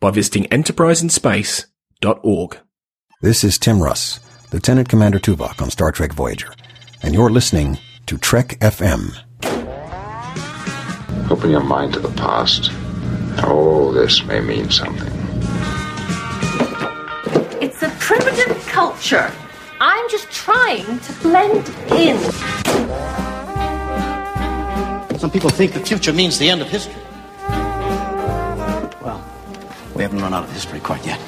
by visiting enterpriseinspace.org. This is Tim Russ, Lieutenant Commander Tuvok on Star Trek Voyager, and you're listening to Trek FM. Open your mind to the past. All this may mean something. It's a primitive culture. I'm just trying to blend in. Some people think the future means the end of history. We haven't run out of history quite yet.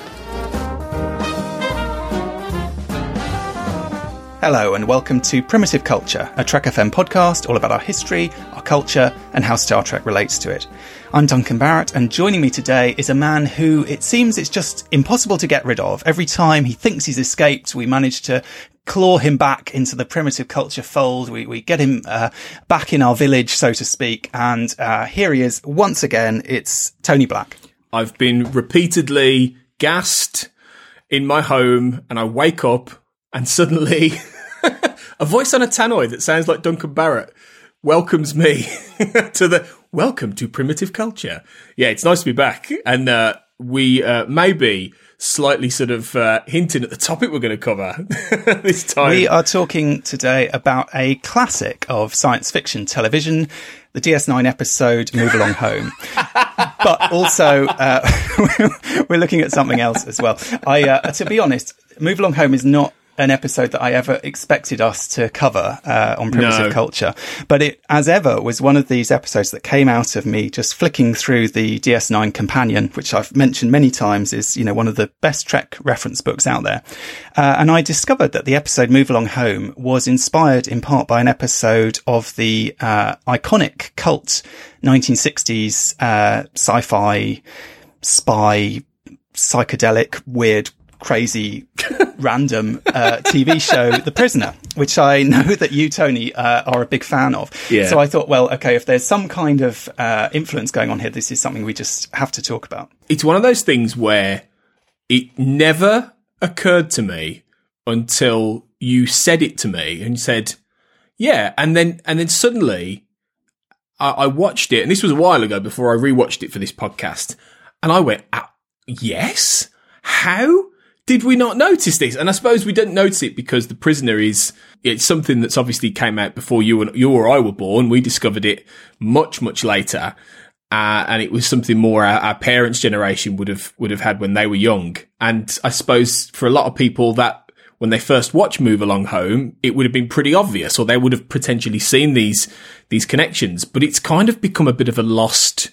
Hello, and welcome to Primitive Culture, a Trek FM podcast all about our history, our culture, and how Star Trek relates to it. I'm Duncan Barrett, and joining me today is a man who it seems it's just impossible to get rid of. Every time he thinks he's escaped, we manage to claw him back into the primitive culture fold. We, we get him uh, back in our village, so to speak. And uh, here he is once again. It's Tony Black. I've been repeatedly gassed in my home and I wake up and suddenly a voice on a tannoy that sounds like Duncan Barrett welcomes me to the welcome to primitive culture. Yeah, it's nice to be back. And uh, we uh, maybe slightly sort of uh, hinting at the topic we're going to cover this time. We are talking today about a classic of science fiction television, the DS9 episode Move Along Home. but also, uh, we're looking at something else as well. I, uh, to be honest, Move Along Home is not an episode that I ever expected us to cover uh, on primitive No. culture, but it, as ever, was one of these episodes that came out of me just flicking through the DS9 Companion, which I've mentioned many times is you know one of the best Trek reference books out there, uh, and I discovered that the episode "Move Along Home" was inspired in part by an episode of the uh, iconic cult 1960s uh, sci-fi spy psychedelic, weird, crazy, random uh, TV show, The Prisoner, which I know that you, Tony, uh, are a big fan of. Yeah. So I thought, well, okay, if there's some kind of uh, influence going on here, this is something we just have to talk about. it's one of those things where it never occurred to me until you said it to me and said, yeah. And then, and then suddenly I, I watched it and this was a while ago before I rewatched it for this podcast. And I went, ah, yes. How did we not notice this? And I suppose we didn't notice it because the prisoner is, it's something that's obviously came out before you and you or I were born. We discovered it much, much later. Uh, and it was something more our, our parents' generation would have would have had when they were young. And I suppose for a lot of people that when they first watched Move Along Home, it would have been pretty obvious, or they would have potentially seen these these connections. But it's kind of become a bit of a lost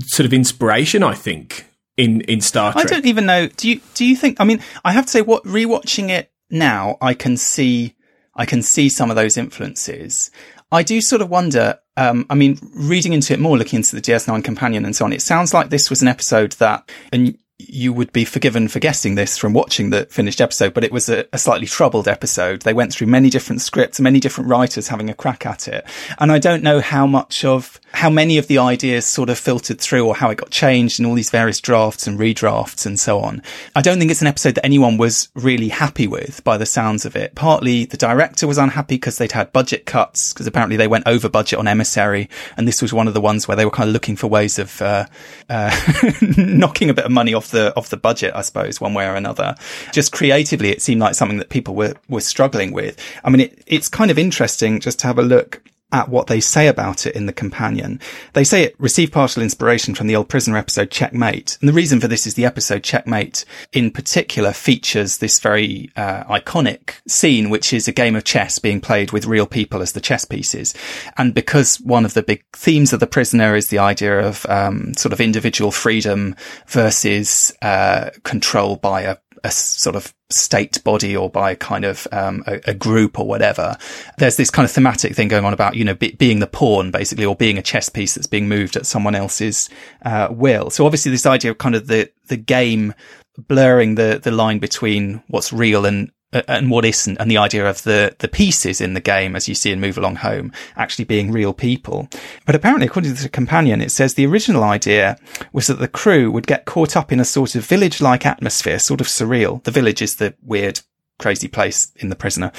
sort of inspiration, I think, in in Star Trek. I don't even know. Do you, do you think, I mean, I have to say what, rewatching it now, I can see, I can see some of those influences. I do sort of wonder, um, I mean, reading into it more, looking into the DS9 companion and so on, it sounds like this was an episode that, and you would be forgiven for guessing this from watching the finished episode, but it was a, a slightly troubled episode. They went through many different scripts, many different writers having a crack at it. And I don't know how much of, how many of the ideas sort of filtered through or how it got changed in all these various drafts and redrafts and so on. I don't think it's an episode that anyone was really happy with by the sounds of it. Partly the director was unhappy because they'd had budget cuts because apparently they went over budget on Emissary. And this was one of the ones where they were kind of looking for ways of, uh, uh, knocking a bit of money off the, off the budget, I suppose, one way or another. Just creatively, it seemed like something that people were, were struggling with. I mean, it, it's kind of interesting just to have a look at what they say about it in the companion. They say it received partial inspiration from the old prisoner episode Checkmate. And the reason for this is the episode Checkmate in particular features this very uh, iconic scene, which is a game of chess being played with real people as the chess pieces. And because one of the big themes of the prisoner is the idea of um, sort of individual freedom versus uh, control by a a sort of state body or by kind of um, a, a, group or whatever. There's this kind of thematic thing going on about you know be, being the pawn basically, or being a chess piece that's being moved at someone else's uh, will. So obviously, this idea of kind of the the game blurring the the line between what's real and and what isn't, and the idea of the the pieces in the game, as you see in Move Along Home, actually being real people. But apparently, according to the companion, it says the original idea was that the crew would get caught up in a sort of village-like atmosphere, sort of surreal. The village is the weird crazy place in the prisoner.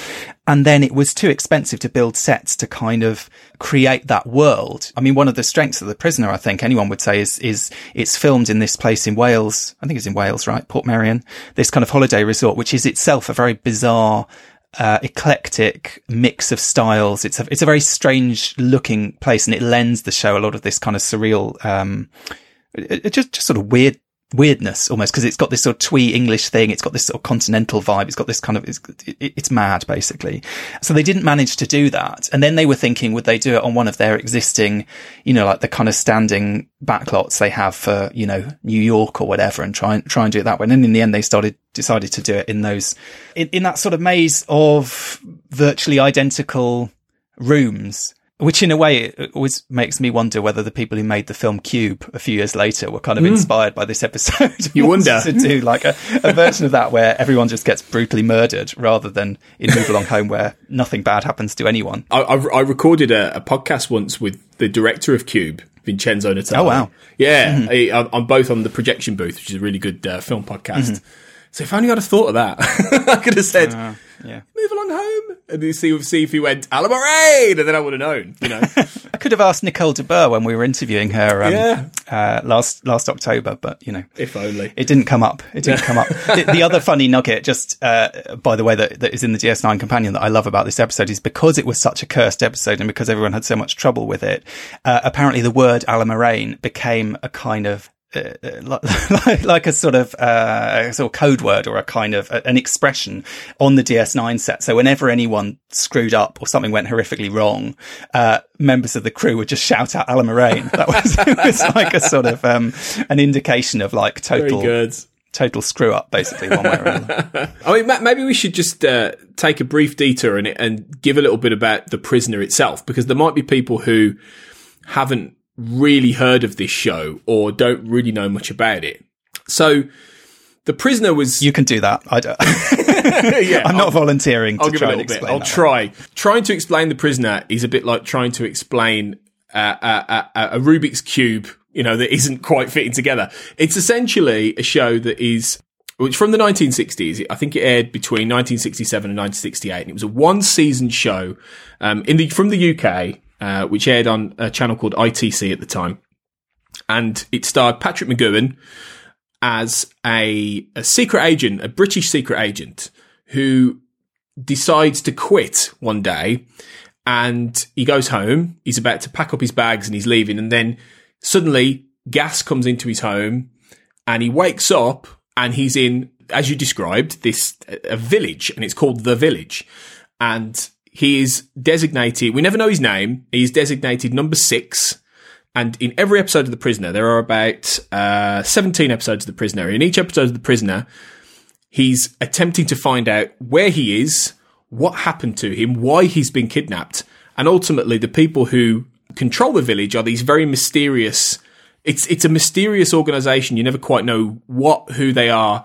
And then it was too expensive to build sets to kind of create that world. I mean, one of the strengths of the prisoner, I think anyone would say is, is it's filmed in this place in Wales. I think it's in Wales, right? Portmeirion, this kind of holiday resort, which is itself a very bizarre, uh, eclectic mix of styles. It's a, it's a very strange looking place and it lends the show a lot of this kind of surreal, um, it, it just, just sort of weird weirdness almost because it's got this sort of twee English thing. It's got this sort of continental vibe. It's got this kind of, it's, it's mad basically. So they didn't manage to do that. And then they were thinking, would they do it on one of their existing, you know, like the kind of standing backlots they have for, you know, New York or whatever and try and try and do it that way. And then in the end, they started, decided to do it in those, in, in that sort of maze of virtually identical rooms which in a way it always makes me wonder whether the people who made the film Cube a few years later were kind of mm. inspired by this episode. You wonder to do like a, a, version of that where everyone just gets brutally murdered rather than in Move Along Home where nothing bad happens to anyone. I, I, I recorded a, a, podcast once with the director of Cube, Vincenzo Natali. Oh wow! Yeah, mm-hmm. I, am both on the projection booth, which is a really good uh, film podcast. Mm-hmm. So if only I'd have thought of that, I could have said. Uh yeah. Move along home. And you see, see if he went, Allamaraine, and then I would have known, you know. I could have asked Nicole de Boer when we were interviewing her um, yeah. uh, last last October, but, you know. If only. It didn't come up. It didn't come up. The, the, other funny nugget, just uh, by the way, that, that is in the DS9 companion that I love about this episode is because it was such a cursed episode and because everyone had so much trouble with it, uh, apparently the word Allamaraine became a kind of uh, like, like, a sort of uh, a sort of code word or a kind of uh, an expression on the DS9 set. So whenever anyone screwed up or something went horrifically wrong, uh, members of the crew would just shout out Allamaraine. That was, it was like a sort of um, an indication of like total total screw up, basically, one way or another. I mean, maybe we should just uh, take a brief detour and, and give a little bit about the prisoner itself, because there might be people who haven't really heard of this show or don't really know much about it. So the prisoner was. You can do that. I don't. yeah, I'm not I'll, volunteering. I'll give a little bit. I'll try. One. Trying to explain the prisoner is a bit like trying to explain uh, a, a, a Rubik's cube. You know that isn't quite fitting together. It's essentially a show that is which from the 1960s. I think it aired between 1967 and 1968. And it was a one season show um, in the from the UK uh, which aired on a channel called ITC at the time. And it starred Patrick McGoohan as a, a secret agent, a British secret agent who decides to quit one day and he goes home. He's about to pack up his bags and he's leaving. And then suddenly gas comes into his home and he wakes up and he's in, as you described, this a village and it's called the village. And he is designated, we never know his name. He's designated number six. And in every episode of The Prisoner, there are about uh, 17 episodes of The Prisoner. In each episode of The Prisoner, he's attempting to find out where he is, what happened to him, why he's been kidnapped. And ultimately, the people who control the village are these very mysterious. It's it's a mysterious organization. You never quite know what who they are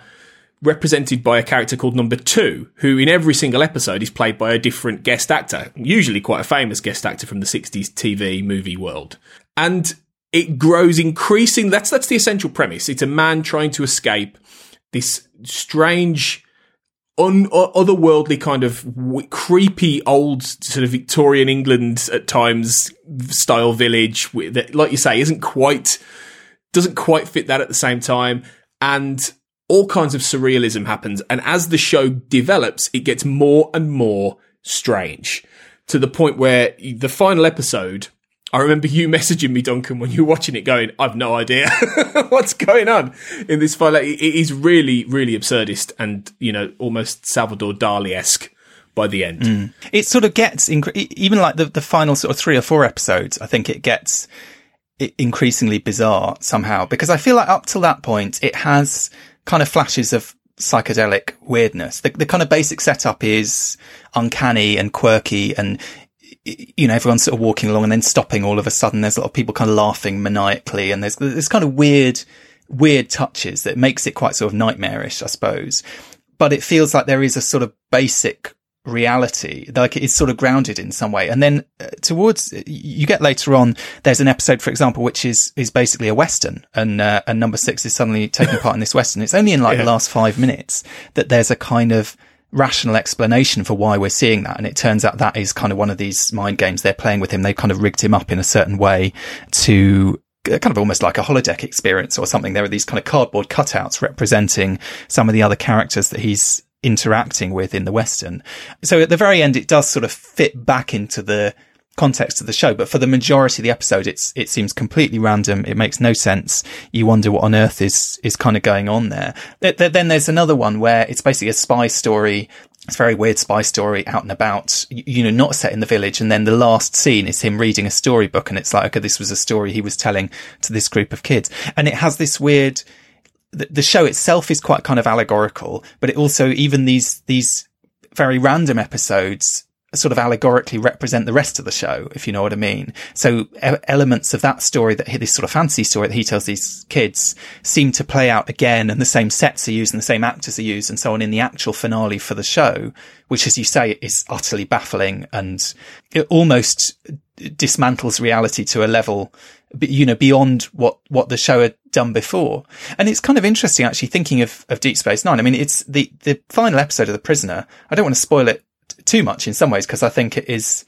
represented by a character called Number Two, who in every single episode is played by a different guest actor, usually quite a famous guest actor from the 60s TV movie world. And it grows increasing. That's, that's the essential premise. It's a man trying to escape this strange, un, otherworldly kind of w- creepy old sort of Victorian England at times style village that, like you say, isn't quite, doesn't quite fit that at the same time. And all kinds of surrealism happens. And as the show develops, it gets more and more strange to the point where the final episode, I remember you messaging me, Duncan, when you were watching it going, I've no idea what's going on in this final. It is really, really absurdist and, you know, almost Salvador Dali-esque by the end. Mm. It sort of gets, even like the, the final sort of three or four episodes, I think it gets increasingly bizarre somehow because I feel like up till that point, it has kind of flashes of psychedelic weirdness. The, the kind of basic setup is uncanny and quirky and you know, everyone's sort of walking along and then stopping all of a sudden. There's a lot of people kind of laughing maniacally and there's this kind of weird, weird touches that makes it quite sort of nightmarish, I suppose. But it feels like there is a sort of basic reality, like it's sort of grounded in some way. And then uh, towards, you get later on, there's an episode, for example, which is, is basically a Western and, uh, and number six is suddenly taking part in this Western. It's only in like yeah. the last five minutes that there's a kind of, rational explanation for why we're seeing that. And it turns out that is kind of one of these mind games they're playing with him. They've kind of rigged him up in a certain way to uh, kind of almost like a holodeck experience or something. There are these kind of cardboard cutouts representing some of the other characters that he's interacting with in the Western. So at the very end, it does sort of fit back into the context of the show, but for the majority of the episode, it's, it seems completely random. It makes no sense. You wonder what on earth is, is kind of going on there. Then there's another one where it's basically a spy story. It's a very weird spy story out and about, you know, not set in the village. And then the last scene is him reading a storybook. And it's like, okay, this was a story he was telling to this group of kids. And it has this weird, the, the show itself is quite kind of allegorical, but it also, even these, these very random episodes sort of allegorically represent the rest of the show, if you know what I mean. So e- elements of that story that hit this sort of fancy story that he tells these kids seem to play out again and the same sets are used and the same actors are used and so on in the actual finale for the show, which as you say is utterly baffling and it almost dismantles reality to a level you know, beyond what, what the show had done before. And it's kind of interesting actually thinking of, of Deep Space Nine. I mean, it's the, the final episode of The Prisoner. I don't want to spoil it too much in some ways because I think it is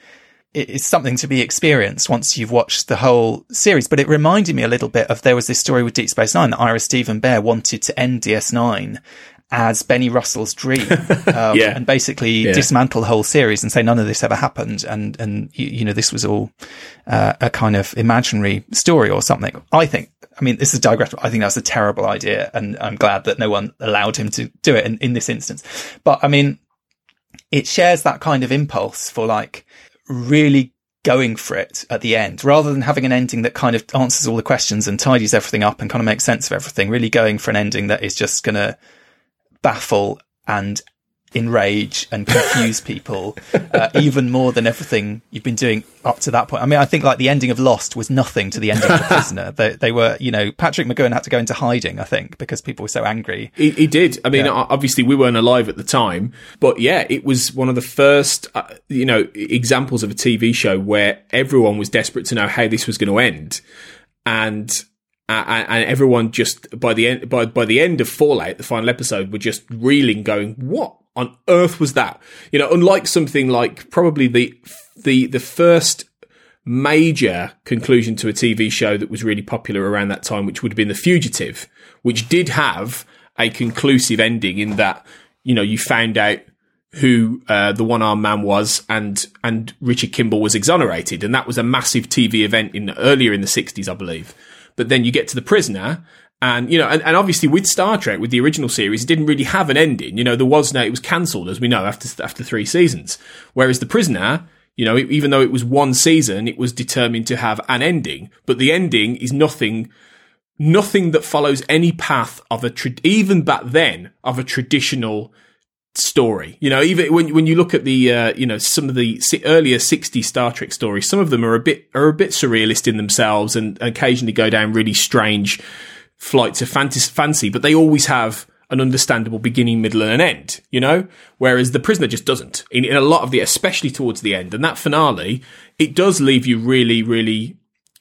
it is something to be experienced once you've watched the whole series. But it reminded me a little bit of there was this story with Deep Space Nine that Ira Steven Behr wanted to end DS9 as Benny Russell's dream, um, yeah. and basically yeah. dismantle the whole series and say none of this ever happened, and and you, you know this was all uh, a kind of imaginary story or something. I think. I mean, this is digression. I think that's a terrible idea, and I'm glad that no one allowed him to do it in, in this instance. But I mean, it shares that kind of impulse for like really going for it at the end rather than having an ending that kind of answers all the questions and tidies everything up and kind of makes sense of everything. Really going for an ending that is just going to baffle and enrage and confuse people uh, even more than everything you've been doing up to that point. I mean, I think like the ending of Lost was nothing to the ending of The Prisoner. They, they were, you know, Patrick McGoohan had to go into hiding, I think, because people were so angry. He, he did. I mean, yeah. obviously we weren't alive at the time, but yeah, it was one of the first, uh, you know, examples of a TV show where everyone was desperate to know how this was going to end. And and everyone just by the end by by the end of Fallout, the final episode, were just reeling, going, "What on earth was that? You know, unlike something like probably the the the first major conclusion to a TV show that was really popular around that time, which would have been The Fugitive, which did have a conclusive ending in that you know you found out who uh, the one armed man was, and and Richard Kimball was exonerated, and that was a massive TV event in earlier in the '60s, I believe. But then you get to the prisoner, and, you know, and, and obviously with Star Trek, with the original series, it didn't really have an ending. You know, there was no, it was cancelled, as we know, after, after three seasons. Whereas The Prisoner, you know, even though it was one season, it was determined to have an ending. But the ending is nothing, nothing that follows any path of a, tra- even back then, of a traditional story. You know, even when when you look at the uh, you know some of the earlier '60 Star Trek stories, some of them are a bit are a bit surrealist in themselves, and occasionally go down really strange flights of fancy, but they always have an understandable beginning, middle, and an end, you know? Whereas the prisoner just doesn't in, in a lot of the, especially towards the end. And that finale, it does leave you really, really,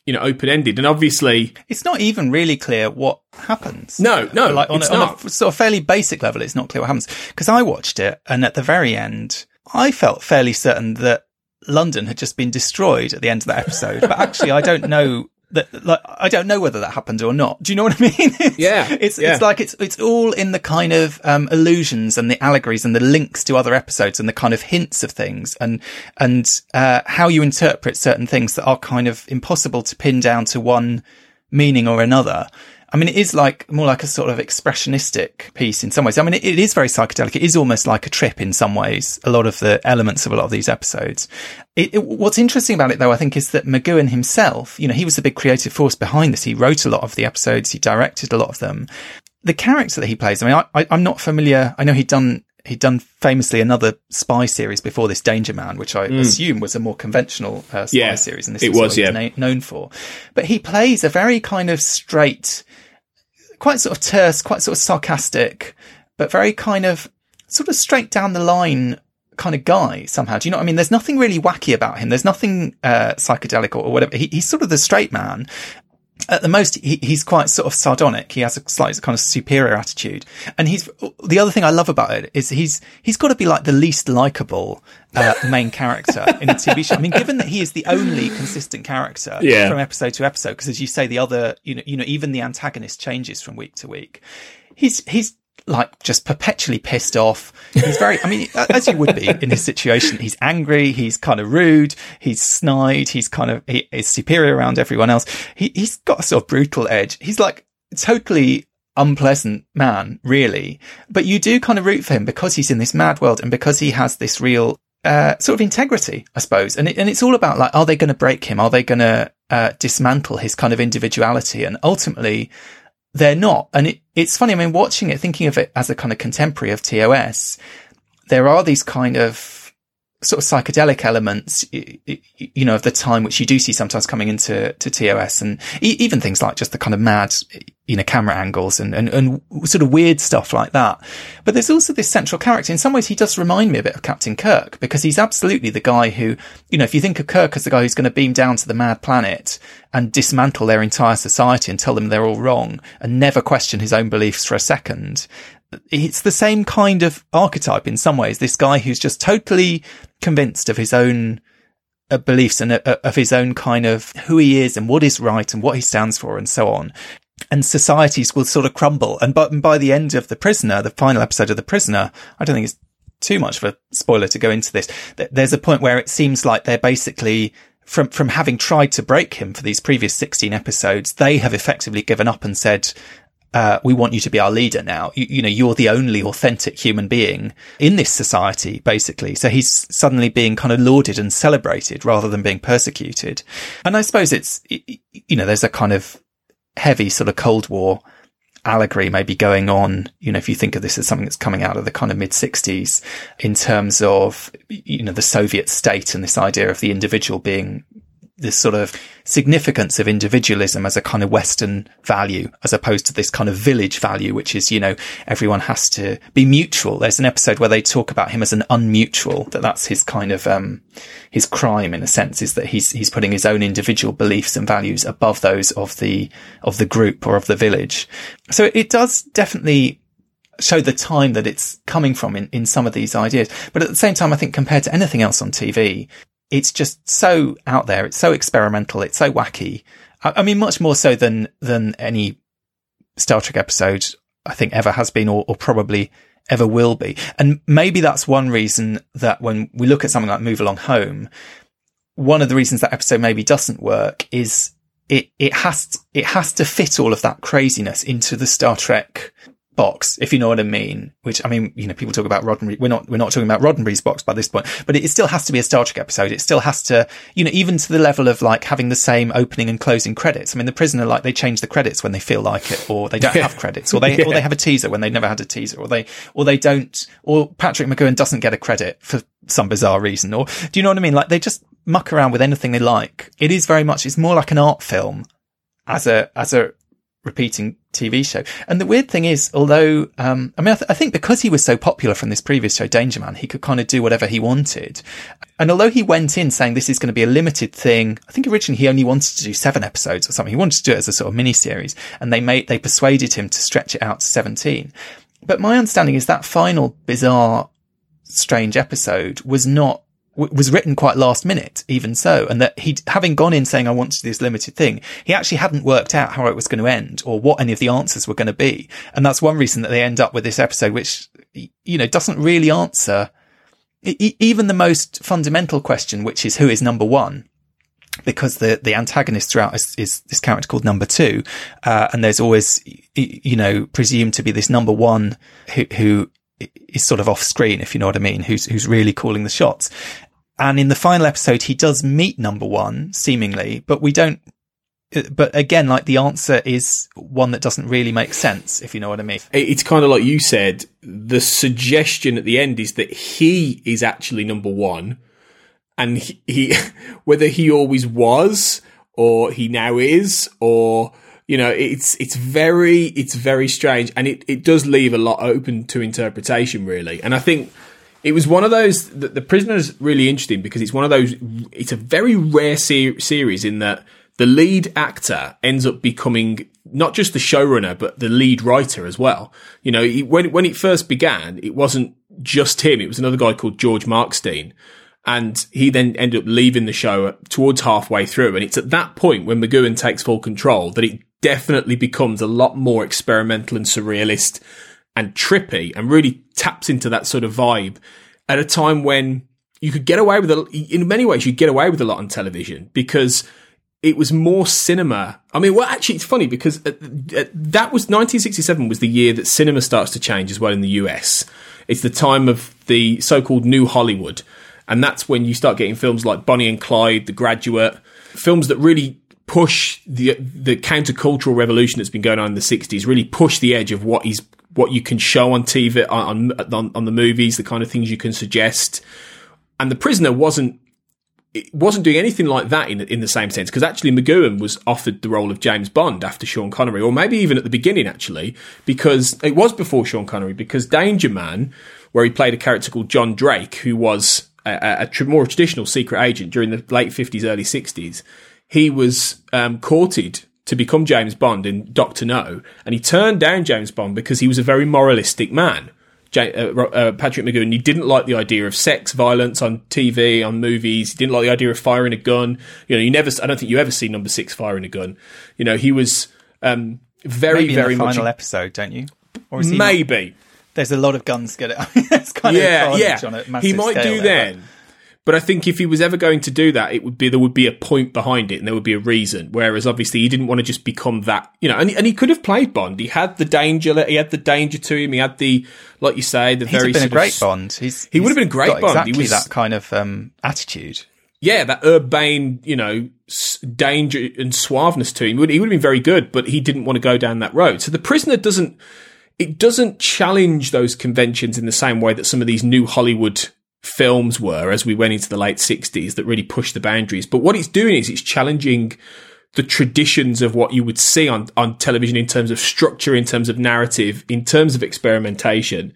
you know, open ended. And obviously, it's not even really clear what happens. No, no, like on, a, on a sort of fairly basic level, it's not clear what happens. Because I watched it, and at the very end, I felt fairly certain that London had just been destroyed at the end of that episode. But actually, I don't know that like I don't know whether that happened or not. Do you know what I mean? It's, yeah, it's yeah. it's like it's it's all in the kind of um, illusions and the allegories and the links to other episodes and the kind of hints of things and and uh, how you interpret certain things that are kind of impossible to pin down to one meaning or another. I mean, it is like more like a sort of expressionistic piece in some ways. I mean, it, it is very psychedelic. It is almost like a trip in some ways. A lot of the elements of a lot of these episodes. It, it, what's interesting about it, though, I think, is that McGoohan himself, you know, he was the big creative force behind this. He wrote a lot of the episodes. He directed a lot of them. the character that he plays. I mean, I, I, I'm not familiar. I know he'd done he'd done famously another spy series before this Danger Man, which I assume was a more conventional uh, spy Mm. Yeah, series, and this it is what was, he's yeah. na- known for. But he plays a very kind of straight, quite sort of terse, quite sort of sarcastic, but very kind of sort of straight down the line kind of guy somehow. Do you know what I mean? There's nothing really wacky about him. There's nothing uh, psychedelic or, or whatever. He, he's sort of the straight man. At the most, he, he's quite sort of sardonic. He has a slight kind of superior attitude. And he's, the other thing I love about it is he's, he's got to be like the least likable, uh, main character in a TV show. I mean, given that he is the only consistent character Yeah. from episode to episode, because as you say, the other, you know, you know, even the antagonist changes from week to week. He's, he's, like just perpetually pissed off. He's very, I mean, as you would be in his situation, he's angry, he's kind of rude, he's snide, he's kind of, he is superior around everyone else. He, he's got a sort of brutal edge. He's like totally unpleasant man, really. But you do kind of root for him because he's in this mad world and because he has this real, uh, sort of integrity, I suppose. And it, and it's all about like, are they going to break him? Are they going to, uh, dismantle his kind of individuality? And ultimately, they're not. And it, it's funny. I mean, watching it, thinking of it as a kind of contemporary of TOS, there are these kind of sort of psychedelic elements, you know, of the time, which you do see sometimes coming into to TOS and even things like just the kind of mad, you know, camera angles and, and, and sort of weird stuff like that. But there's also this central character. In some ways, he does remind me a bit of Captain Kirk because he's absolutely the guy who, you know, if you think of Kirk as the guy who's going to beam down to the mad planet and dismantle their entire society and tell them they're all wrong and never question his own beliefs for a second, it's the same kind of archetype in some ways. This guy who's just totally convinced of his own uh, beliefs and uh, of his own kind of who he is and what is right and what he stands for and so on. And societies will sort of crumble. And by, by the end of The Prisoner, the final episode of The Prisoner, I don't think it's too much of a spoiler to go into this. There's a point where it seems like they're basically from, from having tried to break him for these previous 16 episodes, they have effectively given up and said, uh, we want you to be our leader now. You, you know, you're the only authentic human being in this society, basically. So he's suddenly being kind of lauded and celebrated rather than being persecuted. And I suppose it's, you know, there's a kind of heavy sort of Cold War allegory maybe going on, you know, if you think of this as something that's coming out of the kind of mid 60s in terms of, you know, the Soviet state and this idea of the individual being this sort of significance of individualism as a kind of Western value, as opposed to this kind of village value, which is, you know, everyone has to be mutual. There's an episode where they talk about him as an unmutual, that that's his kind of, um, his crime in a sense is that he's, he's putting his own individual beliefs and values above those of the, of the group or of the village. So it does definitely show the time that it's coming from in, in some of these ideas. But at the same time, I think compared to anything else on TV, it's just so out there. It's so experimental. It's so wacky. I, I mean, much more so than, than any Star Trek episode I think ever has been or, or probably ever will be. And maybe that's one reason that when we look at something like Move Along Home, one of the reasons that episode maybe doesn't work is it, it has, it has to fit all of that craziness into the Star Trek box, if you know what I mean. Which I mean, you know, people talk about Roddenberry. We're not we're not talking about Roddenberry's box by this point, but it, still has to be a Star Trek episode. It still has to, you know, even to the level of like having the same opening and closing credits. I mean, the prisoner like they change the credits when they feel like it, or they don't have credits, or they or they have a teaser when they never had a teaser, or they or they don't, or Patrick McGoohan doesn't get a credit for some bizarre reason, or do you know what I mean? Like they just muck around with anything they like. It is very much. It's more like an art film as a as a repeating TV show. And the weird thing is, although, um, I mean, I, th- I think because he was so popular from this previous show, Danger Man, he could kind of do whatever he wanted. And although he went in saying this is going to be a limited thing, I think originally he only wanted to do seven episodes or something. He wanted to do it as a sort of mini series and they made, they persuaded him to stretch it out to 17. But my understanding is that final bizarre, strange episode was not was written quite last minute, even so, and that he, having gone in saying, I want to do this limited thing, he actually hadn't worked out how it was going to end or what any of the answers were going to be. And that's one reason that they end up with this episode, which, you know, doesn't really answer e- even the most fundamental question, which is who is number one? Because the, the antagonist throughout is, is this character called number two. Uh, and there's always, you know, presumed to be this number one who, who is sort of off screen, if you know what I mean, who's, who's really calling the shots. And in the final episode, he does meet number one, seemingly, but we don't, but again, like the answer is one that doesn't really make sense, if you know what I mean. It's kind of like you said, the suggestion at the end is that he is actually number one and he, he whether he always was or he now is or you know it's it's very it's very strange and it, it does leave a lot open to interpretation really and i think it was one of those the, the prisoner's really interesting because it's one of those it's a very rare ser- series in that the lead actor ends up becoming not just the showrunner but the lead writer as well. You know he, when when it first began it wasn't just him. It was another guy called george markstein. And he then ended up leaving the show towards halfway through. And it's at that point when McGoohan takes full control that it definitely becomes a lot more experimental and surrealist and trippy and really taps into that sort of vibe at a time when you could get away with it. In many ways, you get away with a lot on television because it was more cinema. I mean, well, actually, it's funny because that was 1967 was the year that cinema starts to change as well in the US. It's the time of the so-called new Hollywood and that's when you start getting films like Bonnie and Clyde, The Graduate, films that really push the the countercultural revolution that's been going on in the 60s, really push the edge of what is what you can show on TV on, on on the movies, the kind of things you can suggest. And The Prisoner wasn't it wasn't doing anything like that in in the same sense because actually McGoohan was offered the role of James Bond after Sean Connery, or maybe even at the beginning actually, because it was before Sean Connery because Danger Man, where he played a character called John Drake, who was a, a, more traditional secret agent during the late 50s, early 60s, he was um, courted to become James Bond in Doctor No, and he turned down James Bond because he was a very moralistic man. J- uh, uh, Patrick McGoohan, he didn't like the idea of sex, violence on TV, on movies. He didn't like the idea of firing a gun. You know, you never. I don't think you ever see Number Six firing a gun. You know, he was um, very, Maybe very in the much final episode, don't you? Or is he maybe. Not? There's a lot of guns getting. it's kind yeah, of yeah. He might do there, then. But I think if he was ever going to do that, it would be there would be a point behind it, and there would be a reason. Whereas obviously he didn't want to just become that, you know. And, and he could have played Bond. He had the danger. He had the danger to him. He had the, like you say, the He's very. been a great of, Bond. He's he would have been a great Bond. Exactly he was that kind of um, attitude. Yeah, that urbane, you know, danger and suaveness to him. He would, he would have been very good, but he didn't want to go down that road. So the prisoner doesn't. It doesn't challenge those conventions in the same way that some of these new Hollywood films were as we went into the late 60s that really pushed the boundaries. But what it's doing is it's challenging the traditions of what you would see on, on television in terms of structure, in terms of narrative, in terms of experimentation,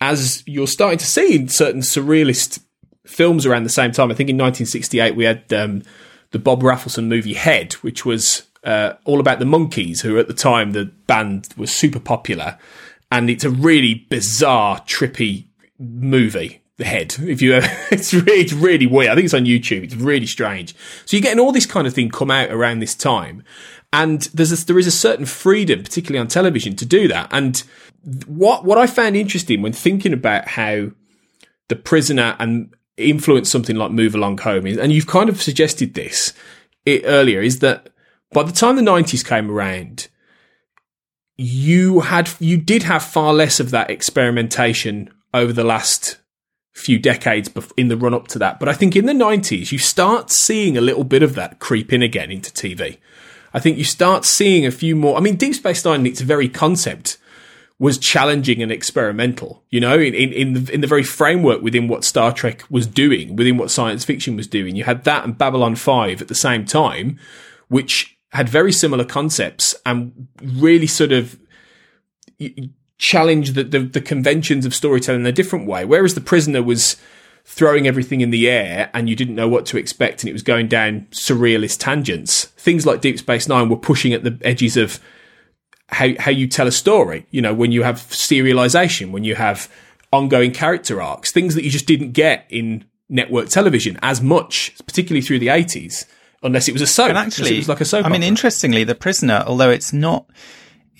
as you're starting to see in certain surrealist films around the same time. I think in 1968 we had um, the Bob Rafelson movie Head, which was uh, all about the Monkees, who at the time the band was super popular, and it's a really bizarre, trippy movie head. If you, it's really, it's really weird. I think it's on YouTube. It's really strange. So you're getting all this kind of thing come out around this time, and there's a, there is a certain freedom, particularly on television, to do that. And what what I found interesting when thinking about how the prisoner and influenced something like Move Along Home, and you've kind of suggested this earlier, is that by the time the '90s came around, you had you did have far less of that experimentation over the last few decades in the run up to that. But I think in the 90s, you start seeing a little bit of that creep in again into TV. I think you start seeing a few more. I mean, Deep Space Nine, its very concept was challenging and experimental, you know, in, in, in, the, in the very framework within what Star Trek was doing, within what science fiction was doing. You had that and Babylon 5 at the same time, which had very similar concepts and really sort of challenge the, the, the conventions of storytelling in a different way. Whereas the prisoner was throwing everything in the air and you didn't know what to expect and it was going down surrealist tangents. Things like Deep Space Nine were pushing at the edges of how how you tell a story. You know, when you have serialization, when you have ongoing character arcs, things that you just didn't get in network television as much, particularly through the eighties, unless it was a soap. And actually, it was like a soap. I mean, opera. interestingly, The Prisoner, although it's not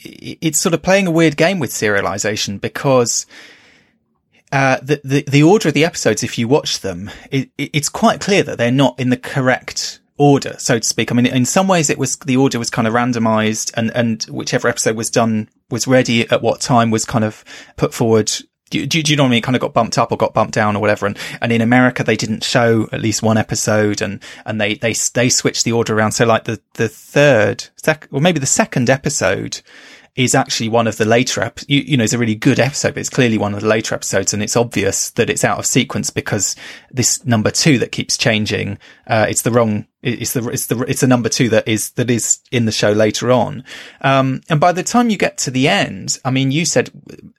it's sort of playing a weird game with serialization because uh, the, the, the order of the episodes, if you watch them, it, it's quite clear that they're not in the correct order, so to speak. I mean, in some ways, it was the order was kind of randomized, and and whichever episode was done was ready at what time was kind of put forward Do, do, do, you know what I mean? Kind of got bumped up or got bumped down or whatever. And, and in America, they didn't show at least one episode and, and they, they, they switched the order around. So like the, the third, sec, or maybe the second episode is actually one of the later, ep- you, you know, it's a really good episode, but it's clearly one of the later episodes. And it's obvious that it's out of sequence because this number two that keeps changing, uh, it's the wrong, it's the, it's the, it's the number two that is, that is in the show later on. Um, and by the time you get to the end, I mean, you said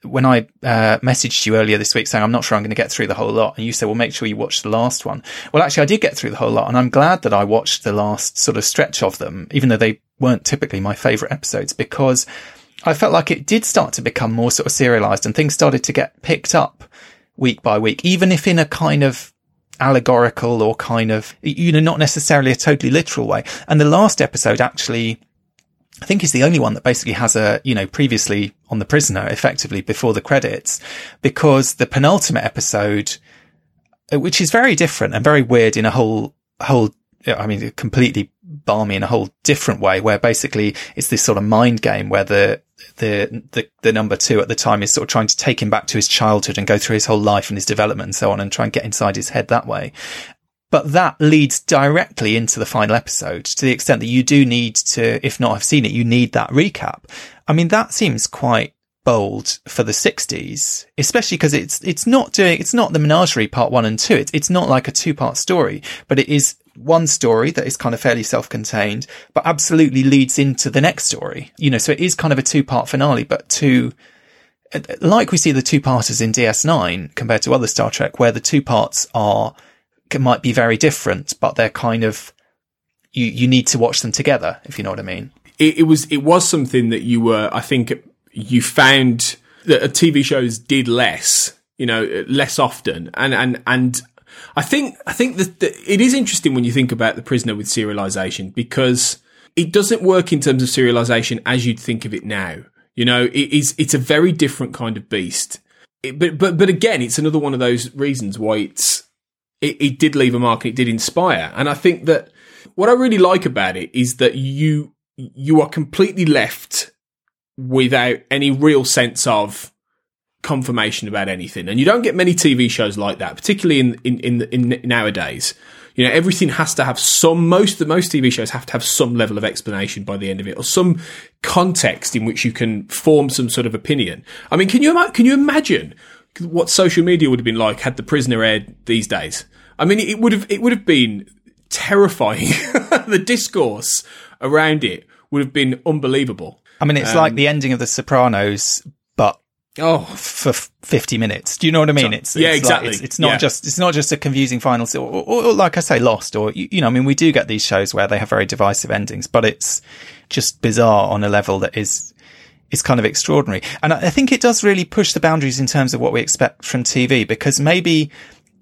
when I, uh, messaged you earlier this week saying, I'm not sure I'm going to get through the whole lot. And you said, well, make sure you watch the last one. Well, actually, I did get through the whole lot and I'm glad that I watched the last sort of stretch of them, even though they weren't typically my favorite episodes because I felt like it did start to become more sort of serialized and things started to get picked up week by week, even if in a kind of allegorical or kind of, you know, not necessarily a totally literal way. And the last episode actually, I think is the only one that basically has a, you know, previously on the prisoner effectively before the credits because the penultimate episode, uh, which is very different and very weird in a whole, whole, I mean, completely barmy in a whole different way where basically it's this sort of mind game where the, the, the, the number two at the time is sort of trying to take him back to his childhood and go through his whole life and his development and so on and try and get inside his head that way. But that leads directly into the final episode to the extent that you do need to, if not have seen it, you need that recap. I mean, that seems quite bold for the 60s, especially because it's, it's not doing, it's not the menagerie part one and two. It's, it's not like a two part story, but it is one story that is kind of fairly self-contained, but absolutely leads into the next story. You know, so it is kind of a two-part finale, but two, like we see the two parters in DS9 compared to other Star Trek, where the two parts are, might be very different, but they're kind of, you, you need to watch them together, if you know what I mean. It, it was, it was something that you were, I think you found that TV shows did less, you know, less often. And, and, and I think I think that, it is interesting when you think about the prisoner with serialization because it doesn't work in terms of serialization as you'd think of it now. You know, it is it's a very different kind of beast. It, but but but again, it's another one of those reasons why it's it, it did leave a mark and it did inspire. And I think that what I really like about it is that you you are completely left without any real sense of confirmation about anything. And you don't get many TV shows like that, particularly in, in, in, in, nowadays. You know, everything has to have some, most, the most TV shows have to have some level of explanation by the end of it or some context in which you can form some sort of opinion. I mean, can you, can you imagine what social media would have been like had the prisoner aired these days? I mean, it would have, it would have been terrifying. the discourse around it would have been unbelievable. I mean, it's um, like the ending of The Sopranos, Oh, for 50 minutes. Do you know what I mean? It's, yeah, exactly. Like, it's, it's, not yeah. just, it's not just a confusing final, or, or, or, like I say, Lost, or, you, you know, I mean, we do get these shows where they have very divisive endings, but it's just bizarre on a level that is, is kind of extraordinary. And I think it does really push the boundaries in terms of what we expect from TV, because maybe,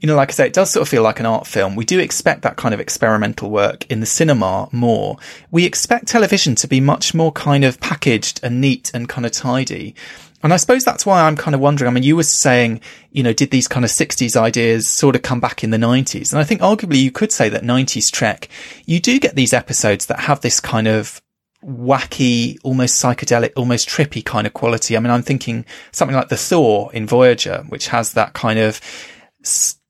you know, like I say, it does sort of feel like an art film. We do expect that kind of experimental work in the cinema more. We expect television to be much more kind of packaged and neat and kind of tidy. And I suppose that's why I'm kind of wondering. I mean, you were saying, you know, did these kind of 60s ideas sort of come back in the 90s? And I think arguably you could say that 90s Trek, you do get these episodes that have this kind of wacky, almost psychedelic, almost trippy kind of quality. I mean, I'm thinking something like the Thaw in Voyager, which has that kind of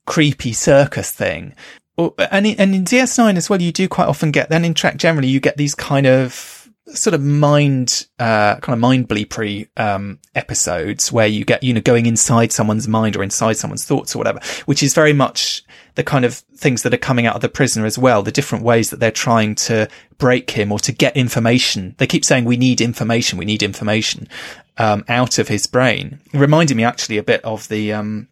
creepy circus thing. And in, and in DS9 as well, you do quite often get, then in Trek generally, you get these kind of sort of mind, uh, kind of mind bleepery, um, episodes where you get, you know, going inside someone's mind or inside someone's thoughts or whatever, which is very much the kind of things that are coming out of the prisoner as well. The different ways that they're trying to break him or to get information. They keep saying, we need information. We need information, um, out of his brain. Reminding me actually a bit of the, um,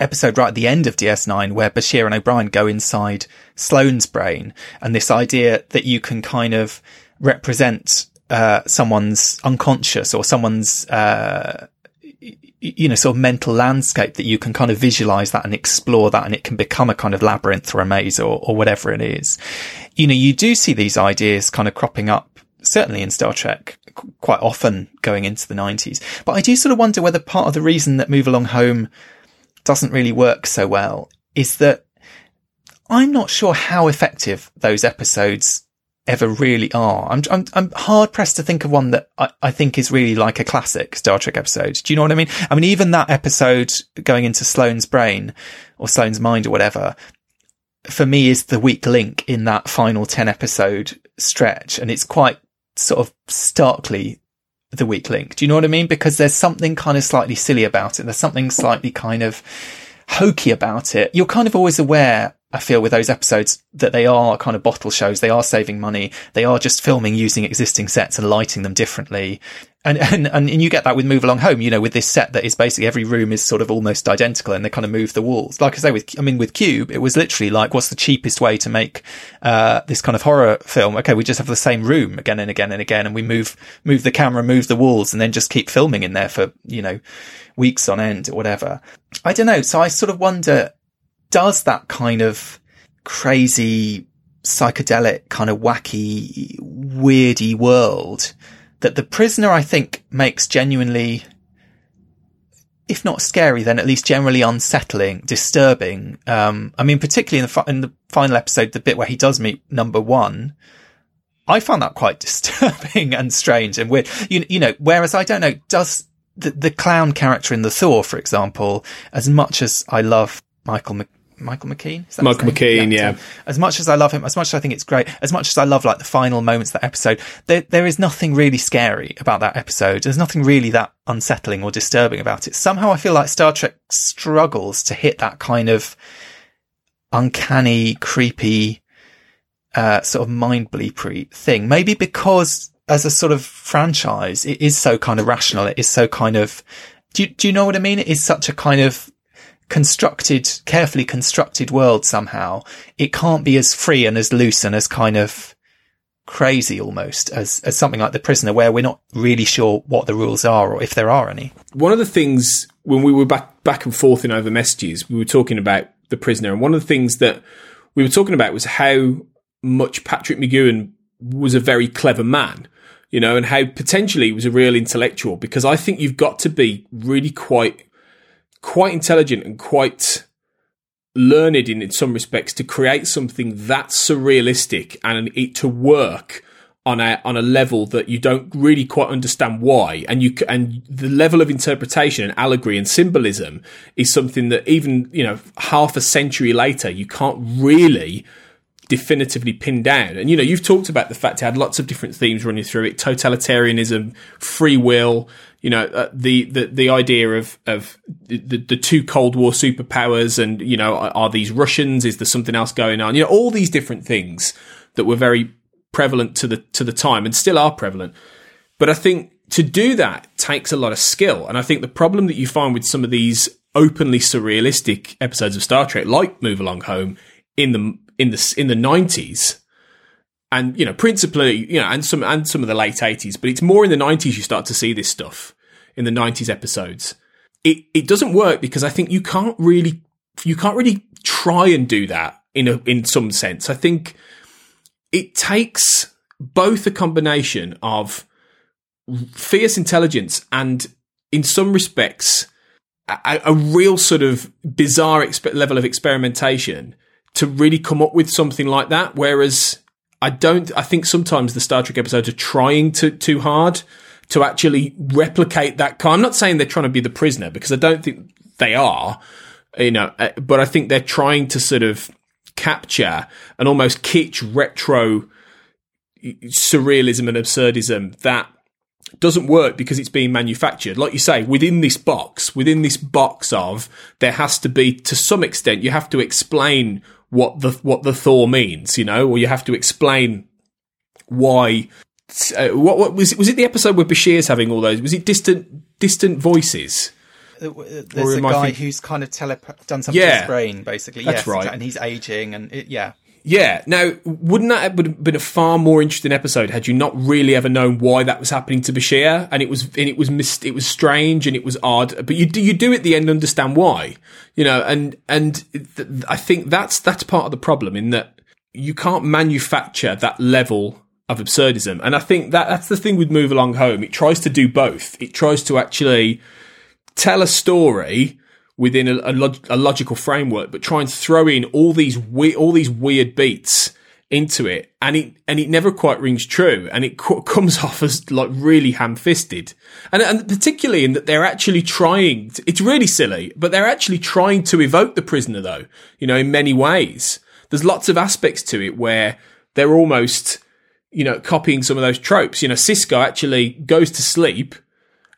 episode right at the end of DS9 where Bashir and O'Brien go inside Sloan's brain and this idea that you can kind of, represent uh, someone's unconscious or someone's uh, you know sort of mental landscape that you can kind of visualize that and explore that and it can become a kind of labyrinth or a maze or, or whatever it is. You know you do see these ideas kind of cropping up certainly in star trek quite often going into the 90s but i do sort of wonder whether part of the reason that move along home doesn't really work so well is that i'm not sure how effective those episodes ever really are. I'm, I'm, I'm hard pressed to think of one that I, I think is really like a classic Star Trek episode. Do you know what I mean? I mean, even that episode going into Sloan's brain or Sloan's mind or whatever, for me is the weak link in that final 10 episode stretch. And it's quite sort of starkly the weak link. Do you know what I mean? Because there's something kind of slightly silly about it. There's something slightly kind of hokey about it. You're kind of always aware I feel with those episodes that they are kind of bottle shows. They are saving money. They are just filming using existing sets and lighting them differently. And, and, and you get that with Move Along Home, you know, with this set that is basically every room is sort of almost identical and they kind of move the walls. Like I say, with, I mean, with Cube, it was literally like, what's the cheapest way to make, uh, this kind of horror film? Okay. We just have the same room again and again and again and we move, move the camera, move the walls and then just keep filming in there for, you know, weeks on end or whatever. I don't know. So I sort of wonder, does that kind of crazy psychedelic kind of wacky weirdy world that the prisoner I think makes genuinely if not scary then at least generally unsettling disturbing. Um, I mean particularly in the in the final episode the bit where he does meet number 1 I found that quite disturbing and strange and weird. You, you know whereas I don't know does the, the clown character in the Thaw, for example as much as I love Michael Michael McKean. Michael McKean, yeah. So as much as I love him, as much as I think it's great, as much as I love like the final moments of that episode, there there is nothing really scary about that episode. There's nothing really that unsettling or disturbing about it. Somehow I feel like Star Trek struggles to hit that kind of uncanny, creepy, uh, sort of mind bleepery thing. Maybe because as a sort of franchise, it is so kind of rational. It is so kind of, do you, do you know what I mean? It is such a kind of constructed, carefully constructed world somehow, it can't be as free and as loose and as kind of crazy almost as, as something like The Prisoner, where we're not really sure what the rules are or if there are any. One of the things when we were back, back and forth in over messages, we were talking about The Prisoner. And one of the things that we were talking about was how much Patrick McGoohan was a very clever man you know, and how potentially he was a real intellectual because I think you've got to be really quite quite intelligent and quite learned in, in some respects to create something that's surrealistic and it to work on a on a level that you don't really quite understand why. And you and the level of interpretation and allegory and symbolism is something that even you know half a century later you can't really definitively pin down. And you know you've talked about the fact it had lots of different themes running through it. Totalitarianism free will you know uh, the, the the idea of of the, the two Cold War superpowers, and you know, are, are, these Russians? Is there something else going on? You know, all these different things that were very prevalent to the to the time and still are prevalent. But I think to do that takes a lot of skill, and I think the problem that you find with some of these openly surrealistic episodes of Star Trek, like Move Along Home, in the in the in the nineties and you know principally you know and some and some of the late 80s but it's more in the 90s you start to see this stuff in the 90s episodes. It it doesn't work because i think you can't really you can't really try and do that in a in some sense. I think it takes both a combination of fierce intelligence and in some respects a, a real sort of bizarre exp- level of experimentation to really come up with something like that. Whereas I don't. I think sometimes the Star Trek episodes are trying to too hard to actually replicate that. I'm not saying they're trying to be the prisoner because I don't think they are. You know, uh, but I think they're trying to sort of capture an almost kitsch retro surrealism and absurdism that doesn't work because it's being manufactured. Like you say, within this box, within this box of there has to be to some extent you have to explain what the what the Thaw means, you know, or you have to explain why. Uh, what, what was it? Was it the episode where Bashir's having all those? Was it distant distant voices? Uh, there's a guy who's kind of telep- done something yeah, to his brain, basically. That's yes, right, and he's aging, and it, yeah. Yeah. Now, wouldn't that have been a far more interesting episode had you not really ever known why that was happening to Bashir? And it was, and it was, mis- it was strange and it was odd, but you do, you do at the end understand why, you know, and, and th- I think that's, that's part of the problem in that you can't manufacture that level of absurdism. And I think that that's the thing with Move Along Home. It tries to do both. It tries to actually tell a story within a, a, log- a, logical framework, but try and throw in all these we- all these weird beats into it, and it and it never quite rings true, and it co- comes off as like really ham-fisted, and and particularly in that they're actually trying. To, it's really silly, but they're actually trying to evoke the prisoner, though. You know, in many ways, there's lots of aspects to it where they're almost, you know, copying some of those tropes. You know, Sisko actually goes to sleep,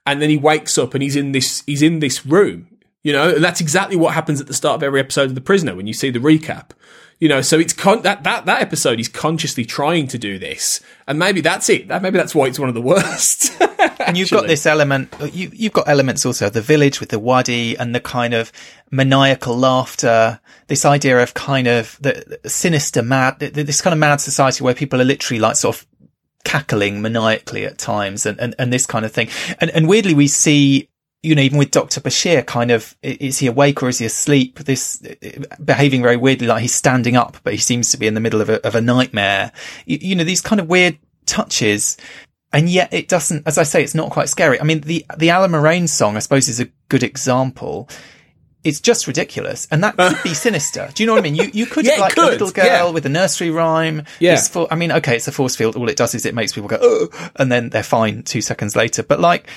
and then he wakes up and he's in this he's in this room. You know, and that's exactly what happens at the start of every episode of The Prisoner when you see the recap you know, so it's con- that that that episode is consciously trying to do this, and maybe that's it. That maybe that's why it's one of the worst. and you've got this element. You you've got elements also of the village with the wadi and the kind of maniacal laughter. This idea of kind of the, the sinister mad, this kind of mad society where people are literally like sort of cackling maniacally at times and, and, and this kind of thing. And, and weirdly, we see you know, even with Dr. Bashir, kind of, is he awake or is he asleep? This behaving very weirdly, like he's standing up, but he seems to be in the middle of a, of a nightmare. You, you, know, these kind of weird touches. And yet it doesn't, as I say, it's not quite scary. I mean, the, the Allamaraine song, I suppose, is a good example. It's just ridiculous. And that could be sinister. Do you know what I mean? You, you could, yeah, like could. a little girl yeah. with a nursery rhyme. Yeah. For, I mean, okay, it's a force field. All it does is it makes people go, oh, and then they're fine two seconds later. But like,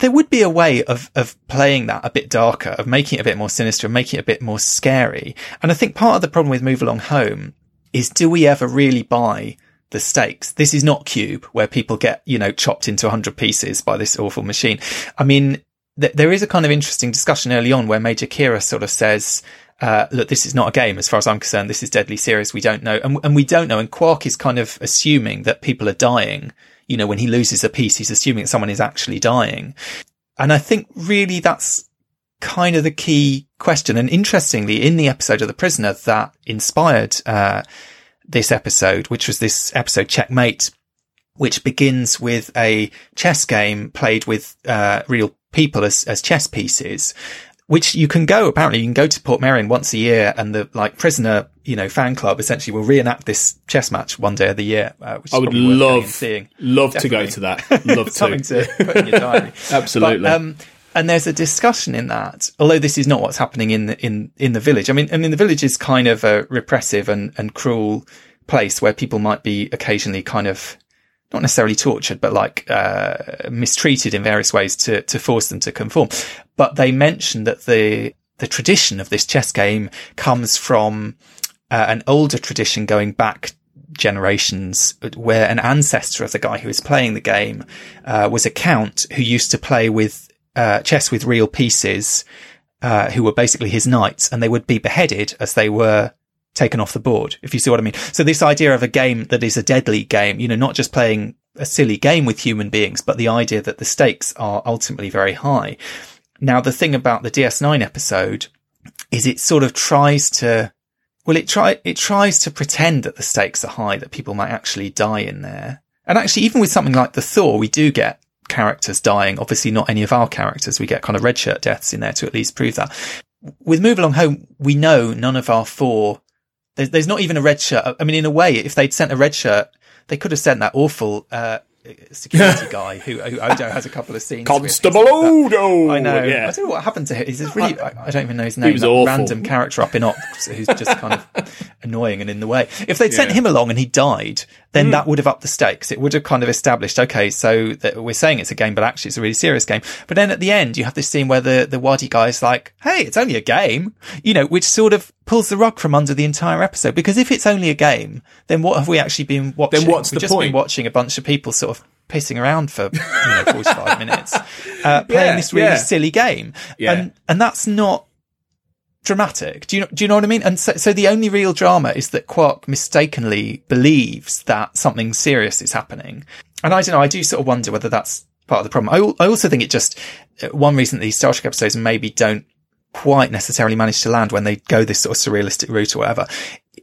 there would be a way of, of playing that a bit darker, of making it a bit more sinister, of making it a bit more scary. And I think part of the problem with Move Along Home is do we ever really buy the stakes? This is not Cube where people get, you know, chopped into a hundred pieces by this awful machine. I mean, th- there is a kind of interesting discussion early on where Major Kira sort of says, uh, look, this is not a game as far as I'm concerned. This is deadly serious. We don't know. And, and we don't know. And Quark is kind of assuming that people are dying you know, when he loses a piece, he's assuming that someone is actually dying. And I think really that's kind of the key question. And interestingly, in the episode of The Prisoner that inspired, uh, this episode, which was this episode Checkmate, which begins with a chess game played with, uh, real people as, as chess pieces which you can go, apparently you can go to Portmeirion once a year and the like prisoner, you know, fan club essentially will reenact this chess match one day of the year. Uh, which I would love, seeing. love Definitely. to go to that. Love to. Something to put in your diary. Absolutely. But, um, and there's a discussion in that, although this is not what's happening in the, in, in the village. I mean, I mean, the village is kind of a repressive and, and cruel place where people might be occasionally kind of not necessarily tortured, but like uh, mistreated in various ways to to force them to conform. But they mentioned that the the tradition of this chess game comes from uh, an older tradition going back generations where an ancestor of the guy who was playing the game uh, was a count who used to play with uh, chess with real pieces uh, who were basically his knights and they would be beheaded as they were taken off the board, if you see what I mean. So this idea of a game that is a deadly game, you know, not just playing a silly game with human beings, but the idea that the stakes are ultimately very high. Now, the thing about the DS9 episode is it sort of tries to, well, it try, it tries to pretend that the stakes are high, that people might actually die in there. And actually, even with something like the Thaw, we do get characters dying. Obviously, not any of our characters. We get kind of red shirt deaths in there to at least prove that. With Move Along Home, we know none of our four there's, there's not even a red shirt. I mean, in a way, if they'd sent a red shirt, they could have sent that awful, uh, security guy who, who Odo has a couple of scenes. Constable with. Odo. I know. Yeah. I don't know what happened to him. He's this really, I, I don't even know his name. He was awful. random character up in Ops who's just kind of annoying and in the way. If they'd sent Yeah. him along and he died, then that would have upped the stakes. It would have kind of established, okay, so that we're saying it's a game, but actually it's a really serious game. But then at the end, you have this scene where the, the Wadi guy is like, Hey, it's only a game, you know, which sort of pulls the rug from under the entire episode. Because if it's only a game, then what have we actually been watching? Then what's We've the just point? been watching a bunch of people sort of pissing around for, you know, 45 minutes, uh, playing Yeah, this really yeah. silly game. Yeah. And, and that's not, dramatic. Do you know, do you know what I mean? And so, so the only real drama is that Quark mistakenly believes that something serious is happening. And I don't know, I do sort of wonder whether that's part of the problem. I, I also think it just, uh, one reason that these Star Trek episodes maybe don't quite necessarily manage to land when they go this sort of surrealistic route or whatever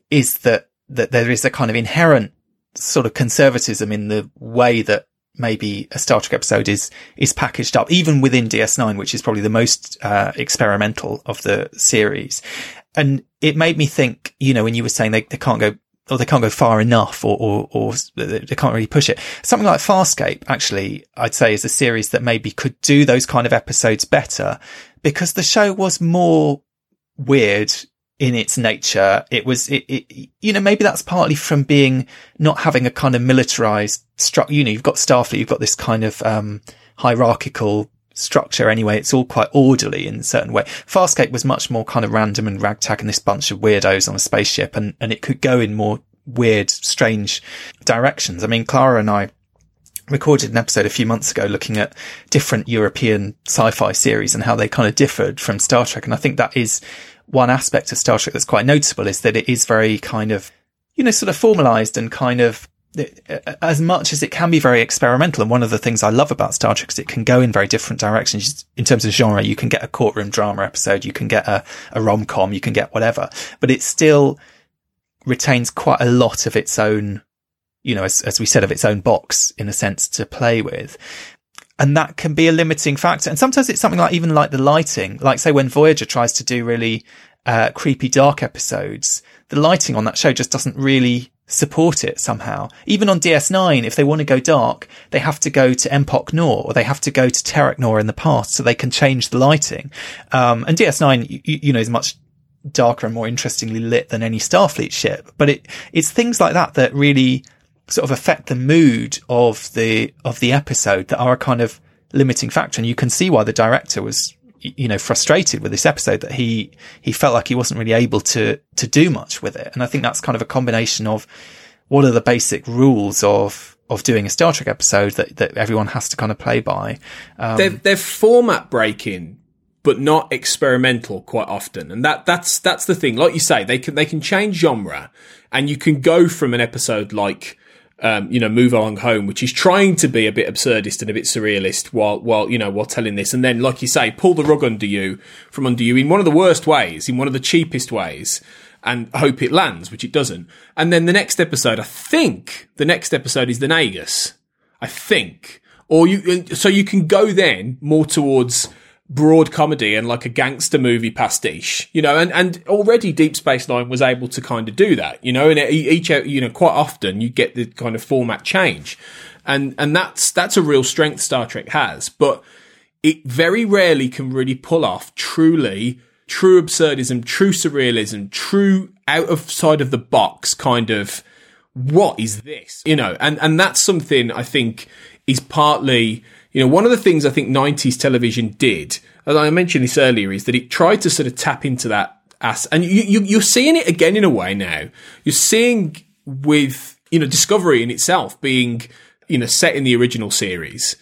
is that, that there is a kind of inherent sort of conservatism in the way that maybe a Star Trek episode is is packaged up, even within DS9, which is probably the most uh, experimental of the series. And it made me think, you know, when you were saying they, they can't go or they can't go far enough or, or, or they can't really push it. Something like Farscape, actually, I'd say is a series that maybe could do those kind of episodes better because the show was more weird in its nature. It was, it, it, you know, maybe that's partly from being not having a kind of militarized structure. You know, you've got Starfleet, you've got this kind of, um, hierarchical structure anyway. It's all quite orderly in a certain way. Farscape was much more kind of random and ragtag and this bunch of weirdos on a spaceship and, and it could go in more weird, strange directions. I mean, Clara and I recorded an episode a few months ago looking at different European sci-fi series and how they kind of differed from Star Trek. And I think that is one aspect of Star Trek that's quite noticeable is that it is very kind of, you know, sort of formalized and kind of uh, uh, as much as it can be very experimental. And one of the things I love about Star Trek is it can go in very different directions in terms of genre. You can get a courtroom drama episode, you can get a, a rom com, you can get whatever, but it still retains quite a lot of its own, you know, as, as we said, of its own box in a sense to play with. And that can be a limiting factor. And sometimes it's something like even like the lighting, like say when Voyager tries to do really, uh, creepy dark episodes, the lighting on that show just doesn't really support it somehow. Even on DS9, if they want to go dark, they have to go to Empok Nor or they have to go to Terok Nor in the past so they can change the lighting. Um, and DS9, you, you know, is much darker and more interestingly lit than any Starfleet ship. But it, it's things like that that really sort of affect the mood of the, of the episode that are a kind of limiting factor. And you can see why the director was, you know, frustrated with this episode that he, he felt like he wasn't really able to, to do much with it. And I think that's kind of a combination of what are the basic rules of, of doing a Star Trek episode that, that everyone has to kind of play by. Um, they're, they're format breaking but not experimental quite often. And that, that's, that's the thing. Like you say, they can, they can change genre and you can go from an episode like, um, you know, Move Along Home, which is trying to be a bit absurdist and a bit surrealist while, while, you know, while telling this. And then, like you say, pull the rug under you from under you in one of the worst ways, in one of the cheapest ways and hope it lands, which it doesn't. And then the next episode, I think the next episode is the Nagus. I think. Or you, so you can go then more towards, broad comedy and like a gangster movie pastiche, you know, and, and already Deep Space Nine was able to kind of do that, you know, and each, you know, quite often you get the kind of format change. And, and that's, that's a real strength Star Trek has, but it very rarely can really pull off truly true absurdism, true surrealism, true out of side of the box kind of, what is this? You know, and, and that's something I think is partly, you know, one of the things I think 90s television did, as I mentioned this earlier, is that it tried to sort of tap into that ass. And you, you, you're seeing it again in a way now. You're seeing with, you know, Discovery in itself being, you know, set in the original series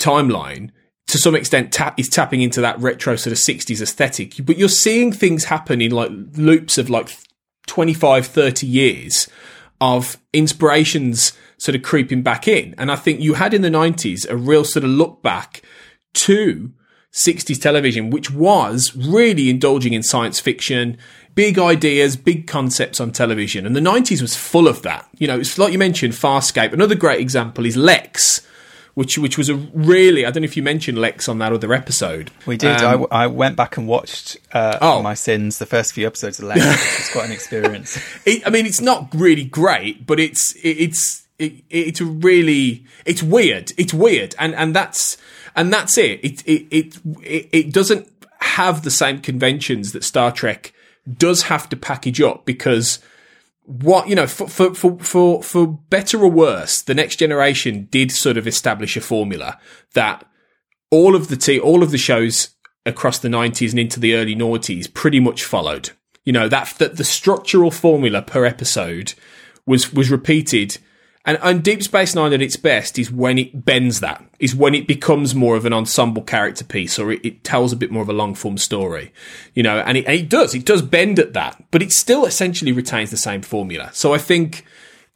timeline to some extent tap is tapping into that retro sort of 60s aesthetic. But you're seeing things happen in like loops of like 25, 30 years of inspirations sort of creeping back in. And I think you had in the 90s a real sort of look back to 60s television, which was really indulging in science fiction, big ideas, big concepts on television. And the 90s was full of that. You know, it's like you mentioned, Farscape. Another great example is Lexx. Which, which was a really I don't know if you mentioned Lexx on that other episode. We did. Um, I, I went back and watched uh, oh. my sins the first few episodes of Lexx. it's quite an experience. It, I mean, it's not really great, but it's it, it's it, it's really it's weird. It's weird, and and that's and that's it. It it it it doesn't have the same conventions that Star Trek does have to package up because what you know for for for for, for better or worse, the next generation did sort of establish a formula that all of the t- all of the shows across the 90s and into the early noughties pretty much followed. You know that that the structural formula per episode was was repeated and, and Deep Space Nine at its best is when it bends that, is when it becomes more of an ensemble character piece or it, it tells a bit more of a long form story, you know, and it, and it does, it does bend at that, but it still essentially retains the same formula. So I think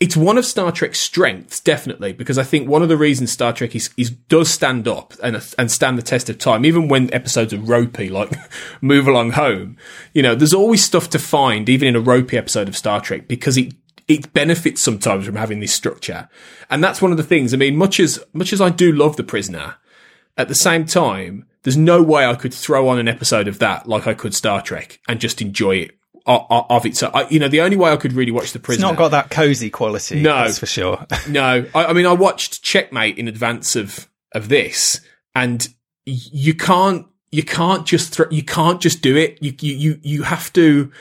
it's one of Star Trek's strengths, definitely, because I think one of the reasons Star Trek is, is does stand up and and stand the test of time, even when episodes are ropey, like Move Along Home. You know, there's always stuff to find, even in a ropey episode of Star Trek, because it it benefits sometimes from having this structure. And that's one of the things. I mean, much as, much as I do love The Prisoner, at the same time, there's no way I could throw on an episode of that like I could Star Trek and just enjoy it uh, uh, of it. So, I, you know, the only way I could really watch The Prisoner. It's not got that cozy quality. No. That's for sure. no. I, I mean, I watched Checkmate in advance of, of this and you can't, you can't just throw, you can't just do it. You, you, you, you have to,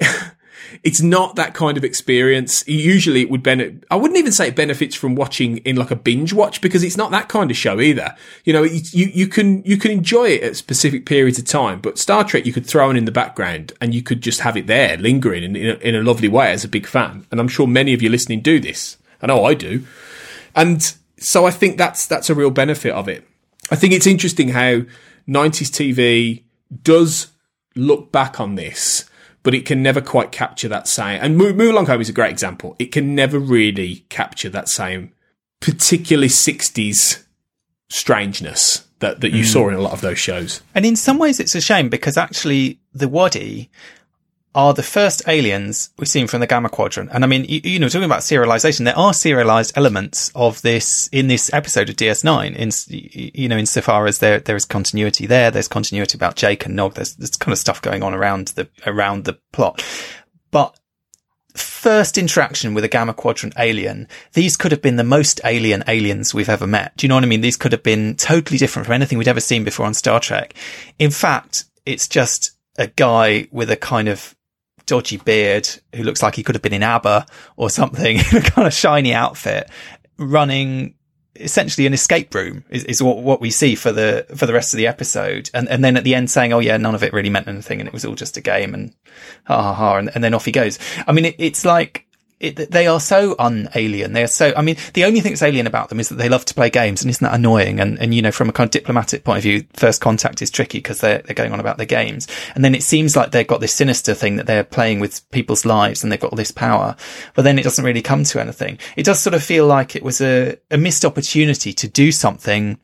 it's not that kind of experience. Usually it would benefit, I wouldn't even say it benefits from watching in like a binge watch because it's not that kind of show either. You know, you, you can, you can enjoy it at specific periods of time, but Star Trek you could throw in in the background and you could just have it there lingering in, in, a, in a lovely way as a big fan. And I'm sure many of you listening do this. I know I do. And so I think that's, that's a real benefit of it. I think it's interesting how 90s TV does look back on this but it can never quite capture that same. And Move Along Home is a great example. It can never really capture that same, particularly 60s strangeness that, that you mm. saw in a lot of those shows. And in some ways, it's a shame because actually the Wadi are the first aliens we've seen from the Gamma Quadrant. And I mean, you, you, know, talking about serialization, there are serialized elements of this in this episode of DS9. In you know, insofar as there there is continuity there, there's continuity about Jake and Nog. There's there's kind of stuff going on around the around the plot, but. First interaction with a Gamma Quadrant alien, these could have been the most alien aliens we've ever met. Do you know what I mean? These could have been totally different from anything we'd ever seen before on Star Trek. In fact, it's just a guy with a kind of dodgy beard who looks like he could have been in ABBA or something in a kind of shiny outfit running essentially an escape room is, is what, what we see for the for the rest of the episode. And and then at the end saying oh yeah none of it really meant anything and it was all just a game and ha ha ha and, and then off he goes. I mean it, it's like it, they are so unalien. They're so, I mean, the only thing that's alien about them is that they love to play games and isn't that annoying? And, and, you know, from a kind of diplomatic point of view, first contact is tricky because they're, they're going on about their games. And then it seems like they've got this sinister thing that they're playing with people's lives and they've got all this power, but then it doesn't really come to anything. It does sort of feel like it was a, a missed opportunity to do something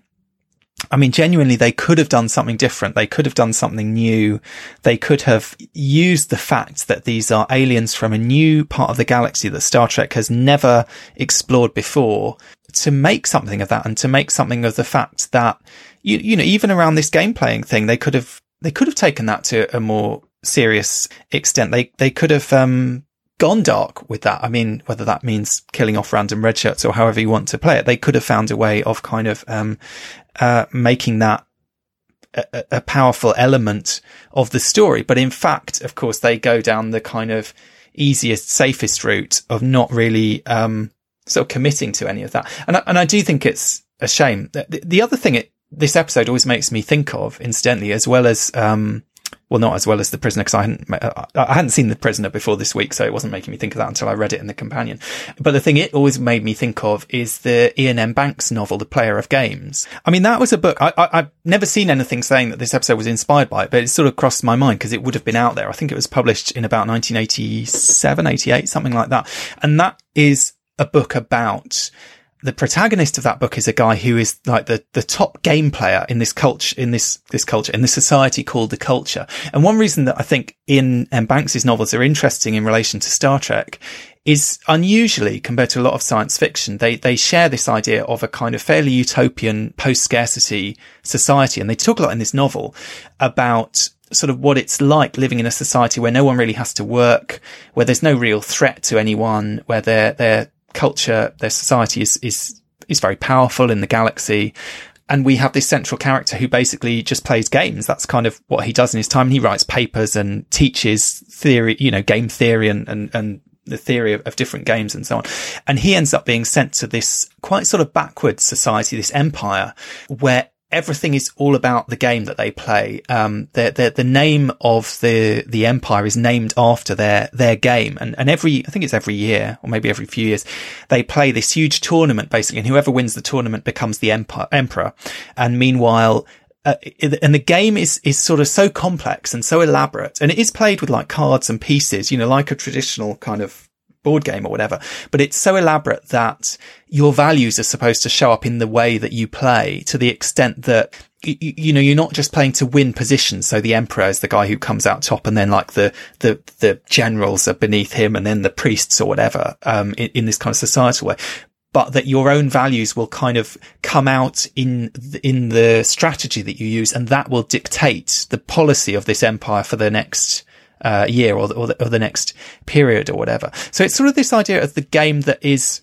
I mean, genuinely, they could have done something different. They could have done something new. They could have used the fact that these are aliens from a new part of the galaxy that Star Trek has never explored before to make something of that and to make something of the fact that, you, you know, even around this game playing thing, they could have, they could have taken that to a more serious extent. They, they could have, um, gone dark with that. I mean, whether that means killing off random red shirts or however you want to play it, they could have found a way of kind of, um, uh, making that a, a, powerful element of the story. But in fact, of course, they go down the kind of easiest, safest route of not really, um, sort of committing to any of that. And I, and I do think it's a shame. The, the other thing it, this episode always makes me think of, incidentally, as well as, um, well, not as well as the prisoner because I hadn't uh, I hadn't seen the prisoner before this week, so it wasn't making me think of that until I read it in the companion. But the thing it always made me think of is the Iain M. Banks novel, The Player of Games. I mean, that was a book I, I have never seen anything saying that this episode was inspired by it, but it sort of crossed my mind because it would have been out there. I think it was published in about 1987, 88, something like that, and that is a book about the protagonist of that book is a guy who is like the, the top game player in this culture, in this, this culture, in this society called the culture. And one reason that I think Iain M. Banks's novels are interesting in relation to Star Trek is unusually compared to a lot of science fiction. They, they share this idea of a kind of fairly utopian post scarcity society. And they talk a lot in this novel about sort of what it's like living in a society where no one really has to work, where there's no real threat to anyone, where they're, they're, culture, their society is, is, is very powerful in the galaxy. And we have this central character who basically just plays games. That's kind of what he does in his time. He writes papers and teaches theory, you know, game theory and, and, and the theory of, of, different games and so on. And he ends up being sent to this quite sort of backward society, this empire where everything is all about the game that they play. Um, the, the, the name of the, the empire is named after their, their game. And, and every, I think it's every year or maybe every few years, they play this huge tournament basically. And whoever wins the tournament becomes the empire, emperor. And meanwhile, uh, and the game is, is sort of so complex and so elaborate and it is played with like cards and pieces, you know, like a traditional kind of board game or whatever, but it's so elaborate that your values are supposed to show up in the way that you play to the extent that you, know, you're not just playing to win positions. So the emperor is the guy who comes out top and then like the, the, the generals are beneath him and then the priests or whatever, um, in, in this kind of societal way but that your own values will kind of come out in in the strategy that you use, and that will dictate the policy of this empire for the next uh, year or the, or the, or the next period or whatever. So it's sort of this idea of the game that is,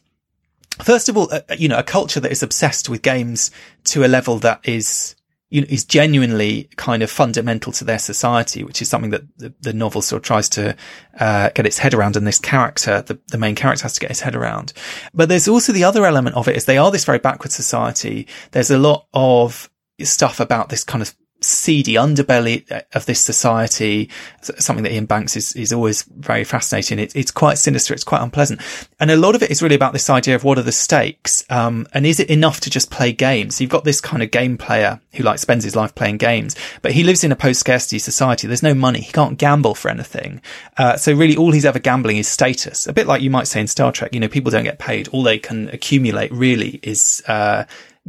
first of all, uh, you know, a culture that is obsessed with games to a level that is you know, is genuinely kind of fundamental to their society, which is something that the, the novel sort of tries to uh, get its head around. And this character, the, the main character, has to get his head around. But there's also the other element of it is they are this very backward society. There's a lot of stuff about this kind of seedy underbelly of this society, something that Iain Banks is, is always very fascinating. It, it's quite sinister. It's quite unpleasant. And a lot of it is really about this idea of what are the stakes? Um, and is it enough to just play games? You've got this kind of game player who like spends his life playing games, but he lives in a post scarcity society. There's no money. He can't gamble for anything. Uh, so really all he's ever gambling is status. A bit like you might say in Star Trek, you know, people don't get paid. All they can accumulate really is, uh,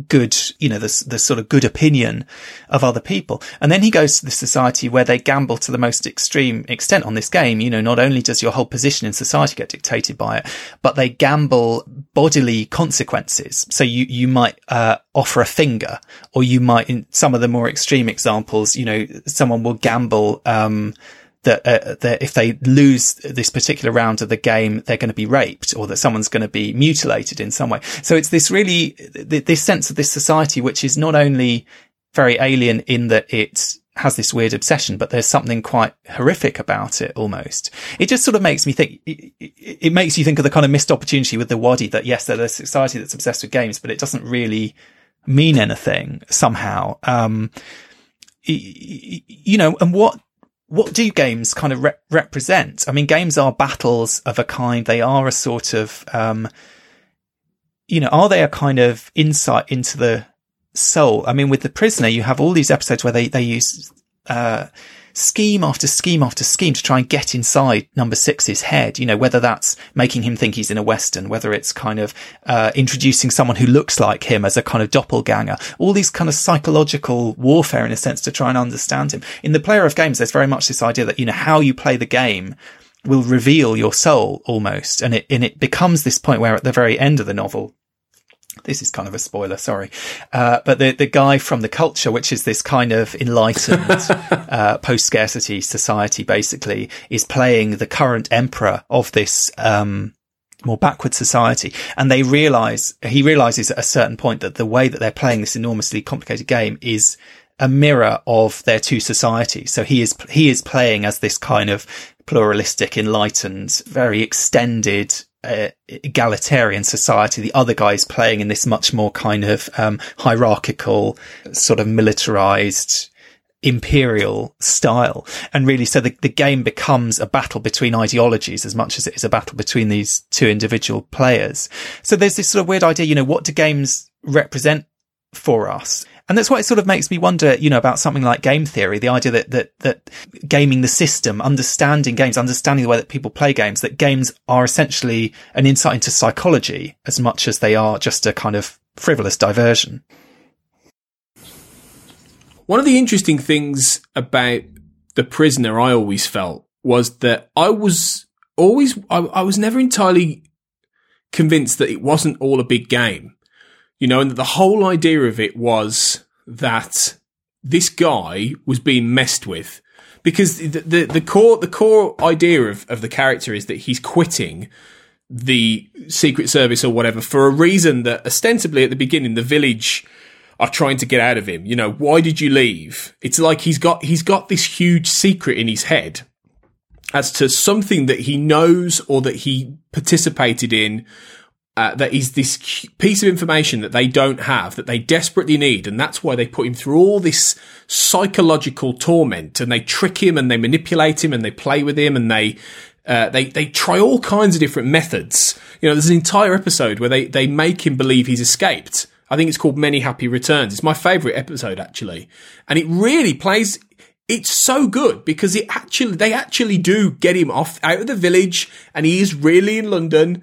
good, you know, the, the sort of good opinion of other people. And then he goes to the society where they gamble to the most extreme extent on this game. You know, not only does your whole position in society get dictated by it, but they gamble bodily consequences. So you, you might, uh, offer a finger or you might, in some of the more extreme examples, you know, someone will gamble, um, that, uh, that if they lose this particular round of the game, they're going to be raped or that someone's going to be mutilated in some way. So it's this really, this sense of this society, which is not only very alien in that it has this weird obsession, but there's something quite horrific about it almost. It just sort of makes me think, it, it makes you think of the kind of missed opportunity with the Wadi that yes, there's a society that's obsessed with games, but it doesn't really mean anything somehow. Um, you know, and what what do games kind of re- represent? I mean, games are battles of a kind. They are a sort of, um, you know, are they a kind of insight into the soul? I mean, with the prisoner, you have all these episodes where they, they use, uh, scheme after scheme after scheme to try and get inside number six's head. You know, whether that's making him think he's in a Western, whether it's kind of, uh, introducing someone who looks like him as a kind of doppelganger, all these kind of psychological warfare in a sense to try and understand him. In the player of games, there's very much this idea that, you know, how you play the game will reveal your soul almost. And it, and it becomes this point where at the very end of the novel, this is kind of a spoiler, sorry. Uh, but the, the guy from the culture, which is this kind of enlightened, uh, post scarcity society, basically, is playing the current emperor of this, um, more backward society. And they realize, he realizes at a certain point that the way that they're playing this enormously complicated game is a mirror of their two societies. So he is, he is playing as this kind of pluralistic, enlightened, very extended, uh, egalitarian society. The other guy is playing in this much more kind of um, hierarchical, sort of militarized, imperial style. And really, so the, the game becomes a battle between ideologies as much as it is a battle between these two individual players. So there's this sort of weird idea, you know, what do games represent for us? And that's why it sort of makes me wonder, you know, about something like game theory, the idea that, that, that gaming the system, understanding games, understanding the way that people play games, that games are essentially an insight into psychology as much as they are just a kind of frivolous diversion. One of the interesting things about the prisoner I always felt was that I was always, I, I was never entirely convinced that it wasn't all a big game you know, and the whole idea of it was that this guy was being messed with because the, the, the core, the core idea of, of the character is that he's quitting the secret service or whatever for a reason that ostensibly at the beginning, the village are trying to get out of him. You know, why did you leave? It's like he's got, he's got this huge secret in his head as to something that he knows or that he participated in uh, that is this piece of information that they don't have that they desperately need, and that's why they put him through all this psychological torment, and they trick him, and they manipulate him, and they play with him, and they uh, they they try all kinds of different methods. You know, there's an entire episode where they they make him believe he's escaped. I think it's called Many Happy Returns. It's my favorite episode actually, and it really plays. It's so good because it actually they actually do get him off out of the village, and he is really in London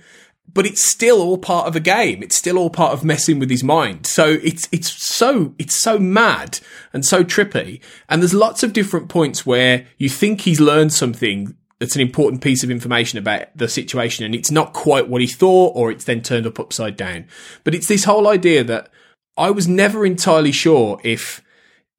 but it's still all part of a game. It's still all part of messing with his mind. So it's it's so it's so mad and so trippy. And there's lots of different points where you think he's learned something that's an important piece of information about the situation and it's not quite what he thought or it's then turned up upside down. But it's this whole idea that I was never entirely sure if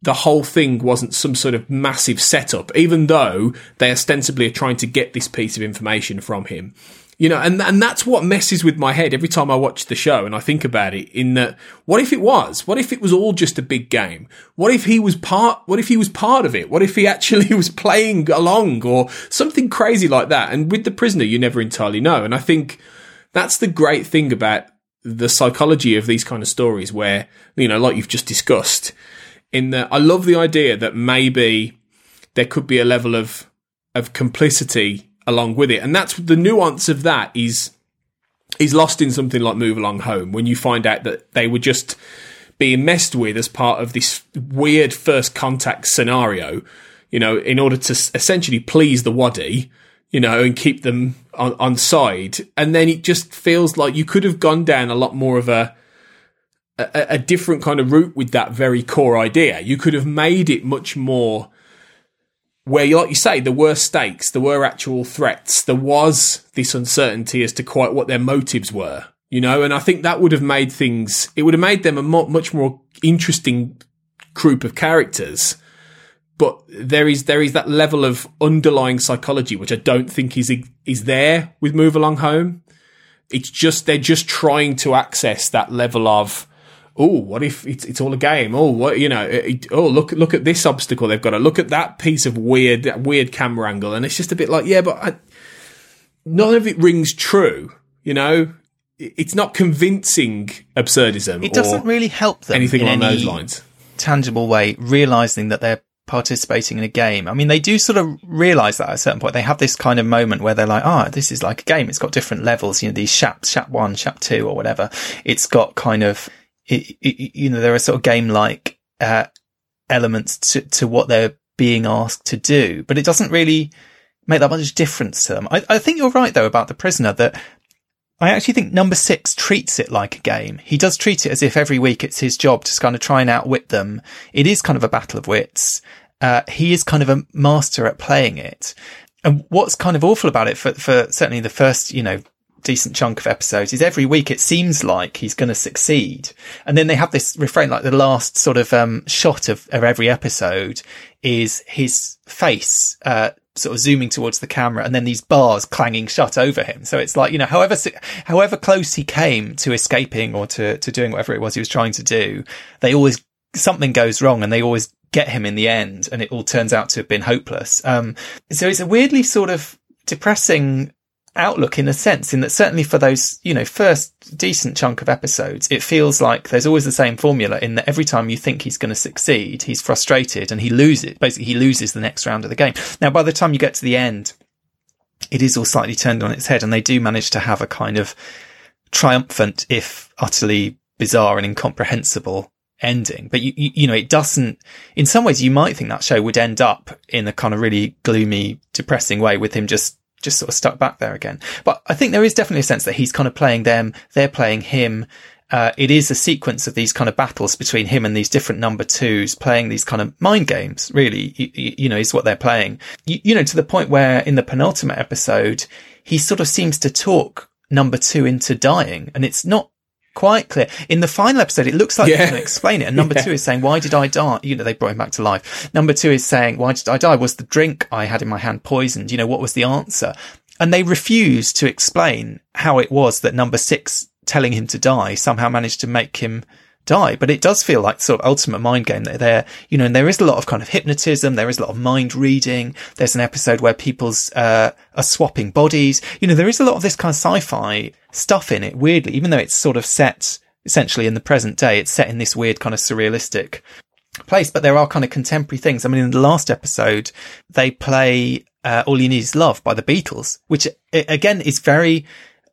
the whole thing wasn't some sort of massive setup, even though they ostensibly are trying to get this piece of information from him You know, and, and that's what messes with my head every time I watch the show and I think about it in that, what if it was? What if it was all just a big game? What if he was part, what if he was part of it? What if he actually was playing along or something crazy like that? And with the prisoner, you never entirely know. And I think that's the great thing about the psychology of these kind of stories where, you know, like you've just discussed, in that I love the idea that maybe there could be a level of, of complicity along with it. And that's the nuance of that is, is lost in something like Move Along Home when you find out that they were just being messed with as part of this weird first contact scenario, you know, in order to essentially please the Wadi, you know, and keep them on, on side. And then it just feels like you could have gone down a lot more of a, a, a different kind of route with that very core idea. You could have made it much more where, like you say, there were stakes, there were actual threats, there was this uncertainty as to quite what their motives were, you know, and I think that would have made things, it would have made them a mo- much more interesting group of characters. But there is there is that level of underlying psychology which I don't think is is there with Move Along Home. It's just they're just trying to access that level of oh, what if it's, it's all a game? Oh, what you know? It, oh, look look at this obstacle they've got to look at that piece of weird weird camera angle, and it's just a bit like yeah, but I, none of it rings true. You know, it's not convincing absurdism. It doesn't really help them anything along any those lines. Tangible way, realizing that they're participating in a game. I mean, they do sort of realize that at a certain point. They have this kind of moment where they're like, ah, oh, this is like a game. It's got different levels, you know, these shaps, shap one, shap two, or whatever. It's got kind of, it, it, you know, there are sort of game like, uh, elements to, to what they're being asked to do, but it doesn't really make that much difference to them. I, I think you're right though about the prisoner that I actually think number six treats it like a game. He does treat it as if every week it's his job to kind of try and outwit them. It is kind of a battle of wits. Uh, he is kind of a master at playing it. And what's kind of awful about it for, for certainly the first, you know, decent chunk of episodes is every week it seems like he's going to succeed. And then they have this refrain, like the last sort of, um, shot of, of every episode is his face, uh, sort of zooming towards the camera and then these bars clanging shut over him. So it's like, you know, however, however close he came to escaping or to, to doing whatever it was he was trying to do, they always, something goes wrong and they always get him in the end and it all turns out to have been hopeless. Um, so it's a weirdly sort of depressing outlook in a sense, in that certainly for those, you know, first decent chunk of episodes, it feels like there's always the same formula in that every time you think he's going to succeed, he's frustrated and he loses. Basically, he loses the next round of the game. Now, by the time you get to the end, it is all slightly turned on its head and they do manage to have a kind of triumphant, if utterly bizarre and incomprehensible ending. But you, you, you, know, it doesn't, in some ways you might think that show would end up in a kind of really gloomy, depressing way with him just just sort of stuck back there again. But I think there is definitely a sense that he's kind of playing them, they're playing him. Uh, it is a sequence of these kind of battles between him and these different number twos playing these kind of mind games, really, you, you know, is what they're playing. You, you know, to the point where in the penultimate episode, he sort of seems to talk number two into dying and it's not quite clear. In the final episode, it looks like yeah. they can explain it. And number yeah. two is saying, why did I die? You know, they brought him back to life. Number two is saying, why did I die? Was the drink I had in my hand poisoned? You know, what was the answer? And they refuse to explain how it was that number six telling him to die somehow managed to make him die. But it does feel like sort of ultimate mind game there, you know, and there is a lot of kind of hypnotism. There is a lot of mind reading. There's an episode where people's, uh, are swapping bodies. You know, there is a lot of this kind of sci-fi stuff in it, weirdly, even though it's sort of set essentially in the present day. It's set in this weird kind of surrealistic place, but there are kind of contemporary things. I mean, in the last episode, they play, uh, All You Need Is Love by the Beatles, which again is very,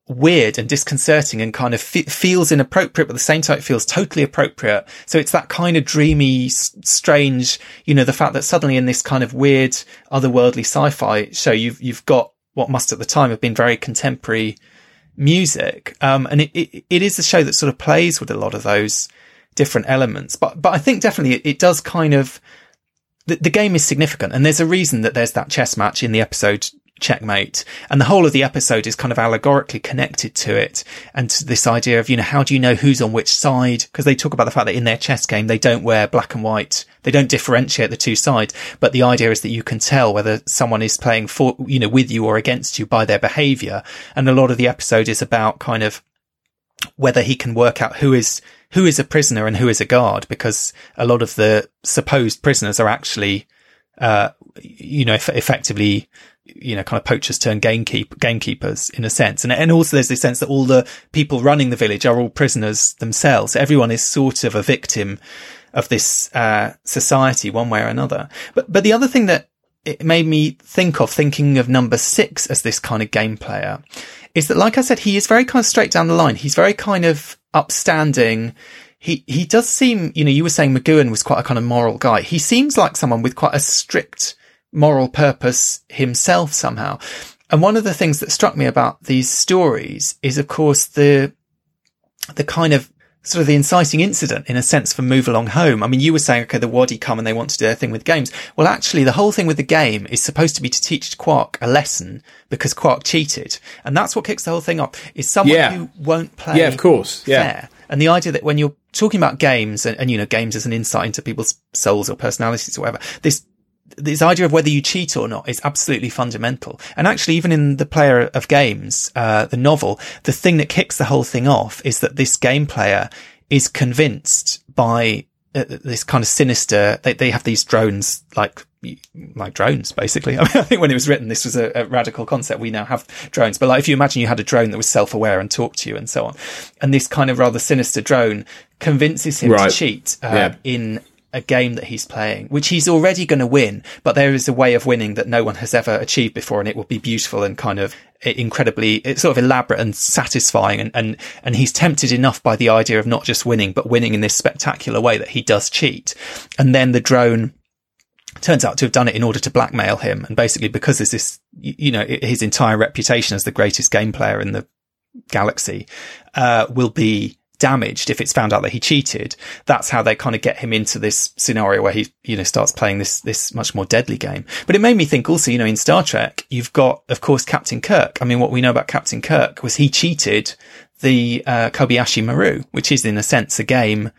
weird and disconcerting and kind of feels inappropriate, but at the same time it feels totally appropriate. So it's that kind of dreamy, s- strange, you know, the fact that suddenly in this kind of weird, otherworldly sci-fi show, you've, you've got what must at the time have been very contemporary music. Um, and it, it, it is a show that sort of plays with a lot of those different elements, but, but I think definitely it, it does kind of, the, the game is significant and there's a reason that there's that chess match in the episode checkmate. And the whole of the episode is kind of allegorically connected to it and to this idea of, you know, how do you know who's on which side? Because they talk about the fact that in their chess game, they don't wear black and white. They don't differentiate the two sides. But the idea is that you can tell whether someone is playing for, you know, with you or against you by their behavior. And a lot of the episode is about kind of whether he can work out who is, who is a prisoner and who is a guard because a lot of the supposed prisoners are actually, uh, you know, eff- effectively you know, kind of poachers turn gamekeep, gamekeepers in a sense. And, and also there's this sense that all the people running the village are all prisoners themselves. Everyone is sort of a victim of this, uh, society one way or another. But, but the other thing that it made me think of thinking of number six as this kind of game player is that, like I said, he is very kind of straight down the line. He's very kind of upstanding. He, he does seem, you know, you were saying McGoohan was quite a kind of moral guy. He seems like someone with quite a strict, moral purpose himself somehow. And one of the things that struck me about these stories is, of course, the, the kind of sort of the inciting incident in a sense for move along home. I mean, you were saying, okay, the Wadi come and they want to do their thing with games. Well, actually, the whole thing with the game is supposed to be to teach Quark a lesson because Quark cheated. And that's what kicks the whole thing off is someone Yeah. who won't play. Yeah, of course. Yeah. fair. And the idea that when you're talking about games and, and, you know, games as an insight into people's souls or personalities or whatever, this, this idea of whether you cheat or not is absolutely fundamental. And actually, even in the player of games, uh, the novel, the thing that kicks the whole thing off is that this game player is convinced by uh, this kind of sinister, they, they have these drones like, like drones, basically. I mean, I think when it was written, this was a, a radical concept. We now have drones, but like if you imagine you had a drone that was self-aware and talked to you and so on, and this kind of rather sinister drone convinces him Right. to cheat uh, Yeah. in a game that he's playing, which he's already going to win, but there is a way of winning that no one has ever achieved before, and it will be beautiful and kind of incredibly, it's sort of elaborate and satisfying, and and and he's tempted enough by the idea of not just winning, but winning in this spectacular way that he does cheat, and then the drone turns out to have done it in order to blackmail him. And basically, because there's this, you know, his entire reputation as the greatest game player in the galaxy, uh, will be damaged if it's found out that he cheated. That's how they kind of get him into this scenario where he, you know, starts playing this, this much more deadly game. But it made me think also, you know, in Star Trek, you've got, of course, Captain Kirk. I mean, what we know about Captain Kirk was he cheated the, uh, Kobayashi Maru, which is in a sense a game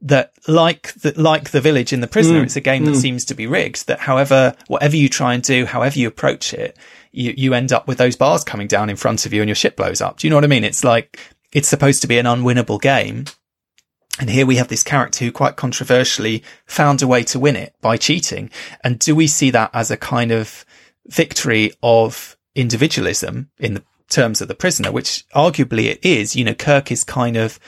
that like the, like the village in the prisoner, it's a game that seems to be rigged that however, whatever you try and do, however you approach it, you, you end up with those bars coming down in front of you and your ship blows up. Do you know what I mean? It's like, it's supposed to be an unwinnable game. And here we have this character who quite controversially found a way to win it by cheating. And do we see that as a kind of victory of individualism in the terms of the prisoner, which arguably it is, you know, Kirk is kind of,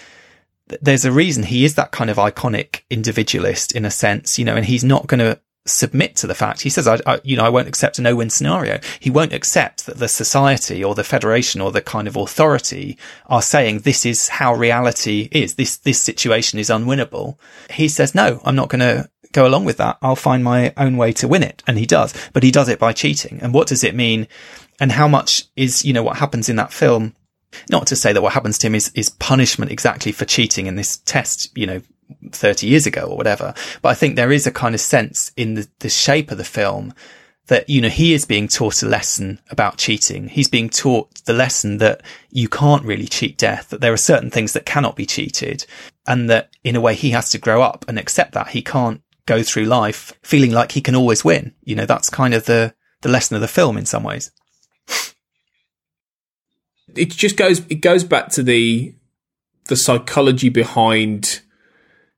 there's a reason he is that kind of iconic individualist in a sense, you know, and he's not going to submit to the fact. He says, I, I, you know, I won't accept a no-win scenario. He won't accept that the society or the federation or the kind of authority are saying this is how reality is. This, this situation is unwinnable. He says, no, I'm not going to go along with that. I'll find my own way to win it. And he does, but he does it by cheating. And what does it mean? And how much is, you know, what happens in that film not to say that what happens to him is, is punishment exactly for cheating in this test, you know, 30 years ago or whatever. But I think there is a kind of sense in the, the shape of the film that, you know, he is being taught a lesson about cheating. He's being taught the lesson that you can't really cheat death, that there are certain things that cannot be cheated and that in a way he has to grow up and accept that he can't go through life feeling like he can always win. You know, that's kind of the, the lesson of the film in some ways. it just goes it goes back to the the psychology behind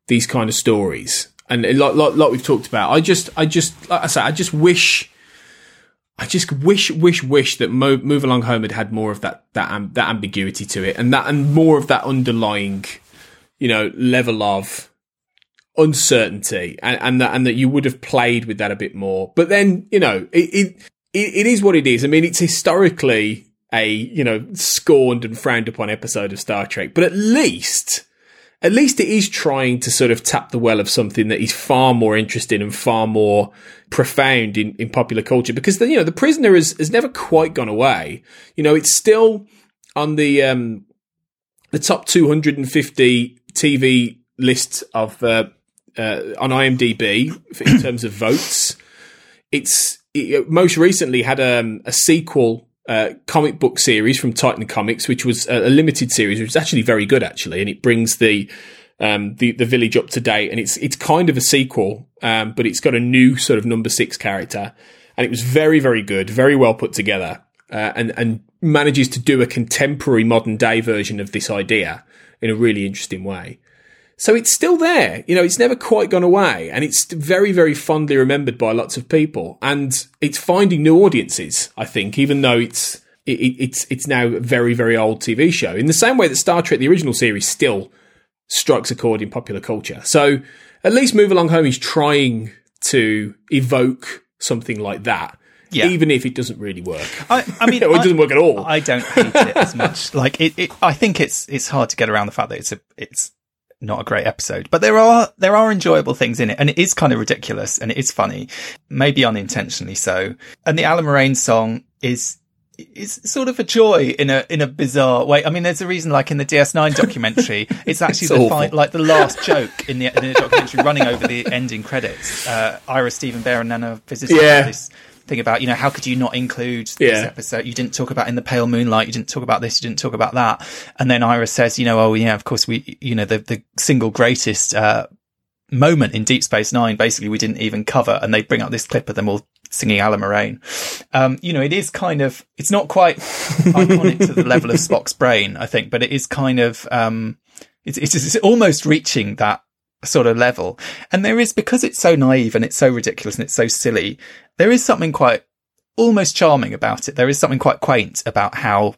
these kind of stories. And like, like we've talked about i just i just like i say i just wish i just wish wish wish that Mo- move along home had had more of that that um, that ambiguity to it and that and more of that underlying you know level of uncertainty and, and that and that you would have played with that a bit more. But then you know it it, it is what it is. I mean it's historically a you know scorned and frowned upon episode of Star Trek, but at least at least it is trying to sort of tap the well of something that is far more interesting and far more profound in, in popular culture because the, you know the prisoner has, has never quite gone away. You know, it's still on the um the top 250 TV list of uh, uh, on IMDb in terms of votes. It's it most recently had um, a sequel uh, comic book series from Titan Comics, which was a, a, limited series, which was actually very good, actually, and it brings the um, the the village up to date, and it's it's kind of a sequel, um, but it's got a new sort of number six character, and it was very very good, very well put together, uh, and and manages to do a contemporary modern day version of this idea in a really interesting way. So it's still there. You know, it's never quite gone away and it's very, very fondly remembered by lots of people and it's finding new audiences, I think, even though it's, it, it's, it's now a very, very old TV show in the same way that Star Trek, the original series still strikes a chord in popular culture. So at least Move Along Home is trying to evoke something like that. Yeah. Even if it doesn't really work, I, I mean, it I, doesn't work at all. I don't hate it as much. Like it, it, I think it's it's hard to get around the fact that it's a it's not a great episode, but there are there are enjoyable things in it, and it is kind of ridiculous and it is funny, maybe unintentionally so. And the Allamaraine song is is sort of a joy in a in a bizarre way. I mean, there's a reason, like in the DS9 documentary, it's actually it's the fi- like the last joke in the, in the documentary running over the ending credits. Uh, Ira Steven Behr and Nana Visitor yeah. this thing about, you know, how could you not include this yeah. episode? You didn't talk about in the pale moonlight. You didn't talk about this. You didn't talk about that. And then Ira says, you know, oh yeah, of course we, you know, the, the single greatest, uh, moment in Deep Space Nine, basically we didn't even cover. And they bring up this clip of them all singing Allamaraine. Um, you know, it is kind of, it's not quite iconic to the level of Spock's brain, I think, but it is kind of, um, it's, it's, it's almost reaching that sort of level. And there is, because it's so naive and it's so ridiculous and it's so silly, there is something quite almost charming about it. There is something quite quaint about how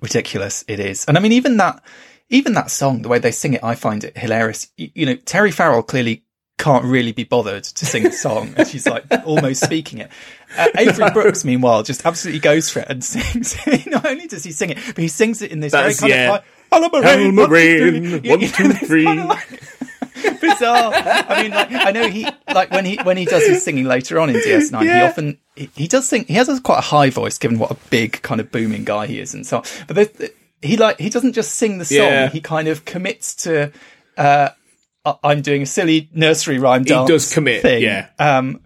ridiculous it is. And I mean, even that, even that song, the way they sing it, I find it hilarious. You, you know, Terry Farrell clearly can't really be bothered to sing the song and she's like almost speaking it. Uh, Avery Brooks, meanwhile, just absolutely goes for it and sings. Not only does he sing it, but he sings it in this That's, very kind yeah. of like, Allamaraine, Moraine, one, two, three. bizarre. I mean, like, I know he like when he when he does his singing later on in DS9, yeah. he often he, he, does sing. He has a, quite a high voice, given what a big kind of booming guy he is, and so on. But he like he doesn't just sing the song; yeah. he kind of commits to. Uh, I'm doing a silly nursery rhyme dance. He does commit, thing. yeah. Um,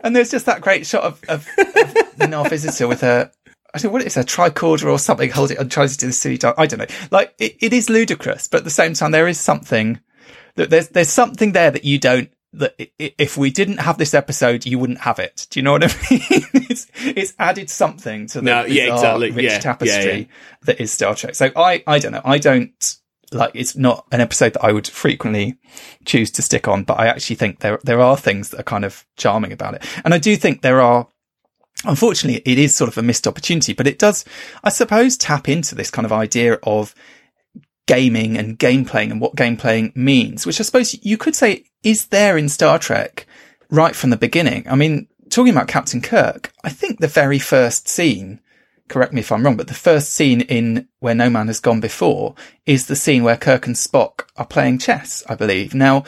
and there's just that great shot of, of, of our visitor with a I think what it's a tricorder or something holding and tries to do the silly dance. I don't know. Like it, it is ludicrous, but at the same time, there is something there's there's something there that you don't that if we didn't have this episode, you wouldn't have it. Do you know what I mean? it's, it's added something to the no, yeah, exactly. rich yeah, tapestry yeah. that is Star Trek. So I, I don't know. I don't like, it's not an episode that I would frequently choose to stick on, but I actually think there, there are things that are kind of charming about it. And I do think there are, unfortunately, it is sort of a missed opportunity, but it does, I suppose, tap into this kind of idea of gaming and game playing and what game playing means, which I suppose you could say is there in Star Trek right from the beginning. I mean, talking about Captain Kirk, I think the very first scene, correct me if I'm wrong, but the first scene in Where No Man Has Gone Before is the scene where Kirk and Spock are playing chess, I believe. Now,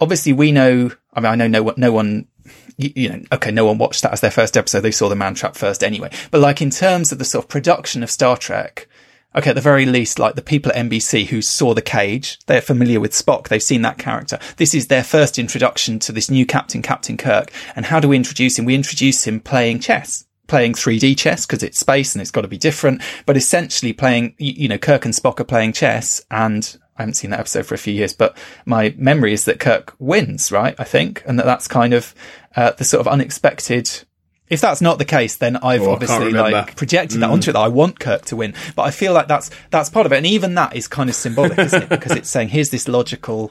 obviously we know, I mean, I know no, no one you, know, okay, no one watched that as their first episode. They saw the man trap first anyway. But like in terms of the sort of production of Star Trek, okay, at the very least, like the people at NBC who saw the cage, they're familiar with Spock. They've seen that character. This is their first introduction to this new captain, Captain Kirk. And how do we introduce him? We introduce him playing chess. Playing 3D chess because it's space and it's got to be different, but essentially playing, you know, Kirk and Spock are playing chess and I haven't seen that episode for a few years, but my memory is that Kirk wins, right? I think, and that that's kind of uh, the sort of unexpected if that's not the case, then I've oh, obviously like projected mm. that onto it that I want Kirk to win. But I feel like that's that's part of it, and even that is kind of symbolic, isn't it? Because it's saying here's this logical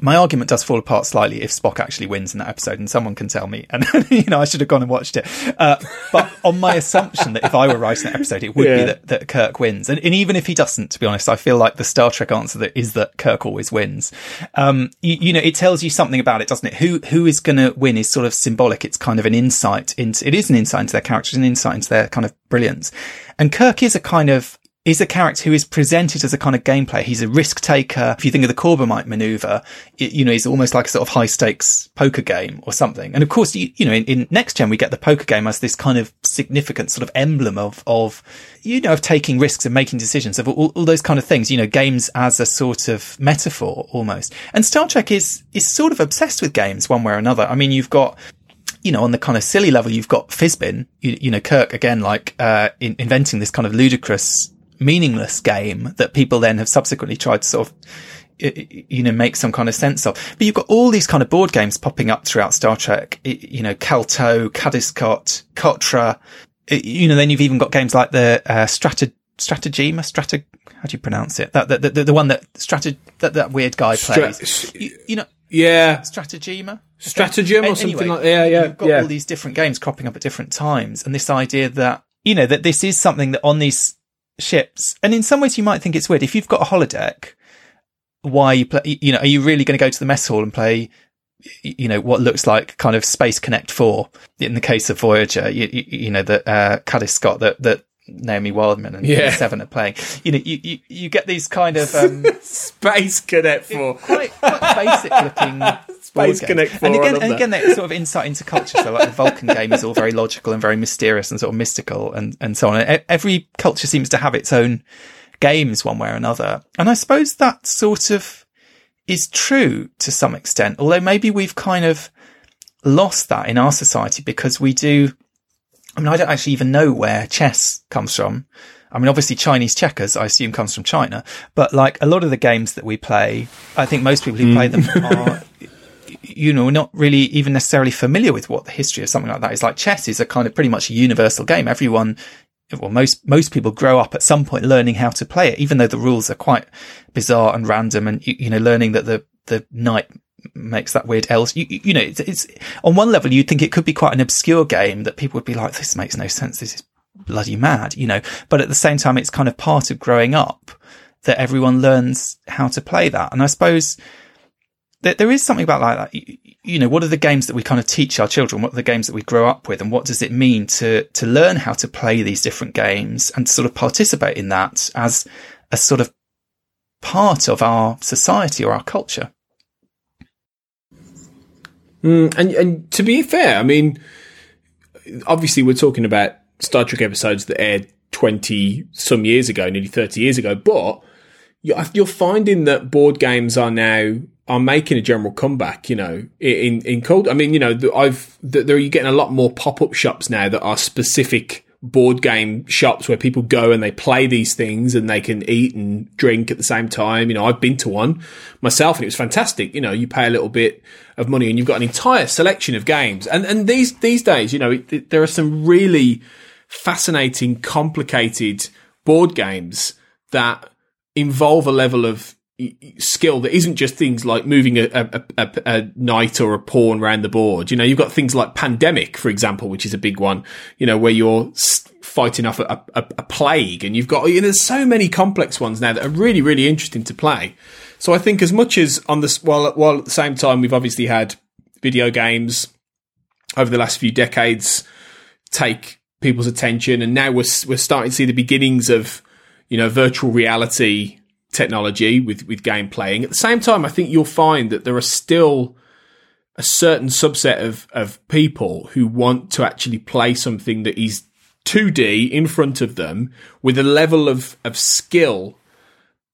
my argument does fall apart slightly if Spock actually wins in that episode, and someone can tell me. And you know, I should have gone and watched it. Uh, but on my assumption that if I were writing that episode, it would yeah. be that, that Kirk wins. And, and, even if he doesn't, to be honest, I feel like the Star Trek answer that is that Kirk always wins. Um, you, you, know, it tells you something about it, doesn't it? Who who is going to win is sort of symbolic. It's kind of an insight into. It is an insight into their characters, an insight into their kind of brilliance. And Kirk is a kind of is a character who is presented as a kind of gameplay. He's a risk taker. If you think of the Corbomite maneuver, it, you know, he's almost like a sort of high stakes poker game or something. And of course, you, you know, in, in, next gen, we get the poker game as this kind of significant sort of emblem of, of, you know, of taking risks and making decisions of all, all those kind of things, you know, games as a sort of metaphor almost. And Star Trek is, is sort of obsessed with games one way or another. I mean, you've got you know, on the kind of silly level, you've got Fizbin, you, you know, Kirk again, like, uh, in, inventing this kind of ludicrous, meaningless game that people then have subsequently tried to sort of, you know, make some kind of sense of. But you've got all these kind of board games popping up throughout Star Trek, you know, Kal-toh, Kadis-kot, Kotra, you know, then you've even got games like the, uh, Strata, Strategema, Strata, how do you pronounce it? That, the, the, the one that Strata, that, that weird guy plays. Stra- you, you know, yeah, Strategema? Stratagem or Anyway, something like yeah, yeah, You've got yeah. all these different games cropping up at different times, and this idea that you know that this is something that on these ships, and in some ways you might think it's weird if you've got a holodeck. Why you play? You know, are you really going to go to the mess hall and play? You know what looks like kind of Space Connect Four in the case of Voyager. You, you, you know that uh, Scott that that Naomi Wildman and Yeah. Seven are playing. You know, you, you you get these kind of um, Space Cadet Four. quite, quite basic looking Space. Connect and 4, I again, and that. again, that sort of insight into culture. So, like the Vulcan game is all very logical and very mysterious and sort of mystical and and so on. And every culture seems to have its own games, one way or another. And I suppose that sort of is true to some extent, although maybe we've kind of lost that in our society because we do. I mean, I don't actually even know where chess comes from. I mean, obviously Chinese checkers, I assume comes from China, but like a lot of the games that we play, I think most people who play mm. them are, you know, not really even necessarily familiar with what the history of something like that is. Like chess is a kind of pretty much a universal game. Everyone, well, most, most people grow up at some point learning how to play it, even though the rules are quite bizarre and random and, you, you know, learning that the, the knight makes that weird L. You, you know, it's, it's on one level, you'd think it could be quite an obscure game that people would be like, this makes no sense. This is bloody mad, you know, but at the same time, it's kind of part of growing up that everyone learns how to play that. And I suppose that there is something about like that. You, you know, what are the games that we kind of teach our children? What are the games that we grow up with? And what does it mean to, to learn how to play these different games and sort of participate in that as a sort of part of our society or our culture? Mm, and and to be fair, I mean, obviously we're talking about Star Trek episodes that aired twenty some years ago, nearly thirty years ago, but you're finding that board games are now are making a general comeback. You know, in in cold. I mean, you know, I've the- there are you're getting a lot more pop up shops now that are specific board game shops where people go and they play these things and they can eat and drink at the same time. You know, I've been to one myself and it was fantastic. You know, you pay a little bit of money and you've got an entire selection of games. And and these these days, you know, it, it- there are some really fascinating, complicated board games that involve a level of skill that isn't just things like moving a, a, a, a knight or a pawn around the board. You know, you've got things like Pandemic, for example, which is a big one, you know, where you're fighting off a, a, plague and you've got, you know, there's so many complex ones now that are really, really interesting to play. So I think as much as on this, while, while at the same time, we've obviously had video games over the last few decades take people's attention, and now we're we're starting to see the beginnings of you know virtual reality technology with with game playing. At the same time, I think you'll find that there are still a certain subset of of people who want to actually play something that is 2D in front of them with a level of of skill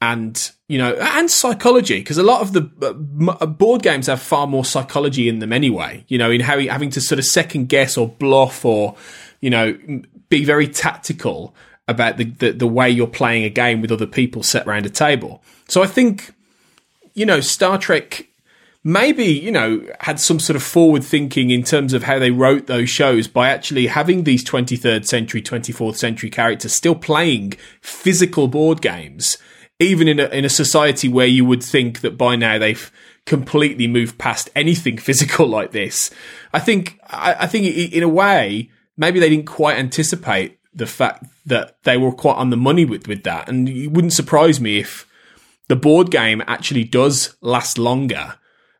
and you know and psychology because a lot of the uh, uh, board games have far more psychology in them anyway you know in how having to sort of second guess or bluff or you know be very tactical about the, the the way you're playing a game with other people set around a table. So i think you know star trek maybe you know had some sort of forward thinking in terms of how they wrote those shows by actually having these 23rd century 24th century characters still playing physical board games even in a, in a society where you would think that by now they've completely moved past anything physical like this. I think i, I think in a way maybe they didn't quite anticipate the fact that they were quite on the money with with that. And it wouldn't surprise me if the board game actually does last longer.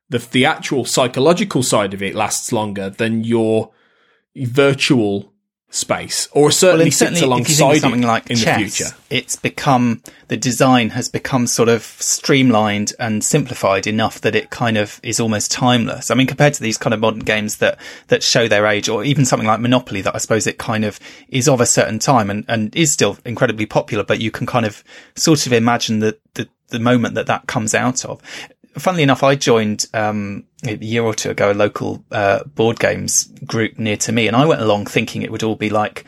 The the actual psychological side of it lasts longer than your virtual space, or certainly and sits if you think alongside something like in chess, the future. it's become the design has become sort of streamlined and simplified enough that it kind of is almost timeless. I mean, compared to these kind of modern games that that show their age, or even something like Monopoly, that I suppose it kind of is of a certain time and and is still incredibly popular, but you can kind of sort of imagine the the, the moment that that comes out of. Funnily enough, I joined um, a year or two ago a local uh, board games group near to me, and I went along thinking it would all be like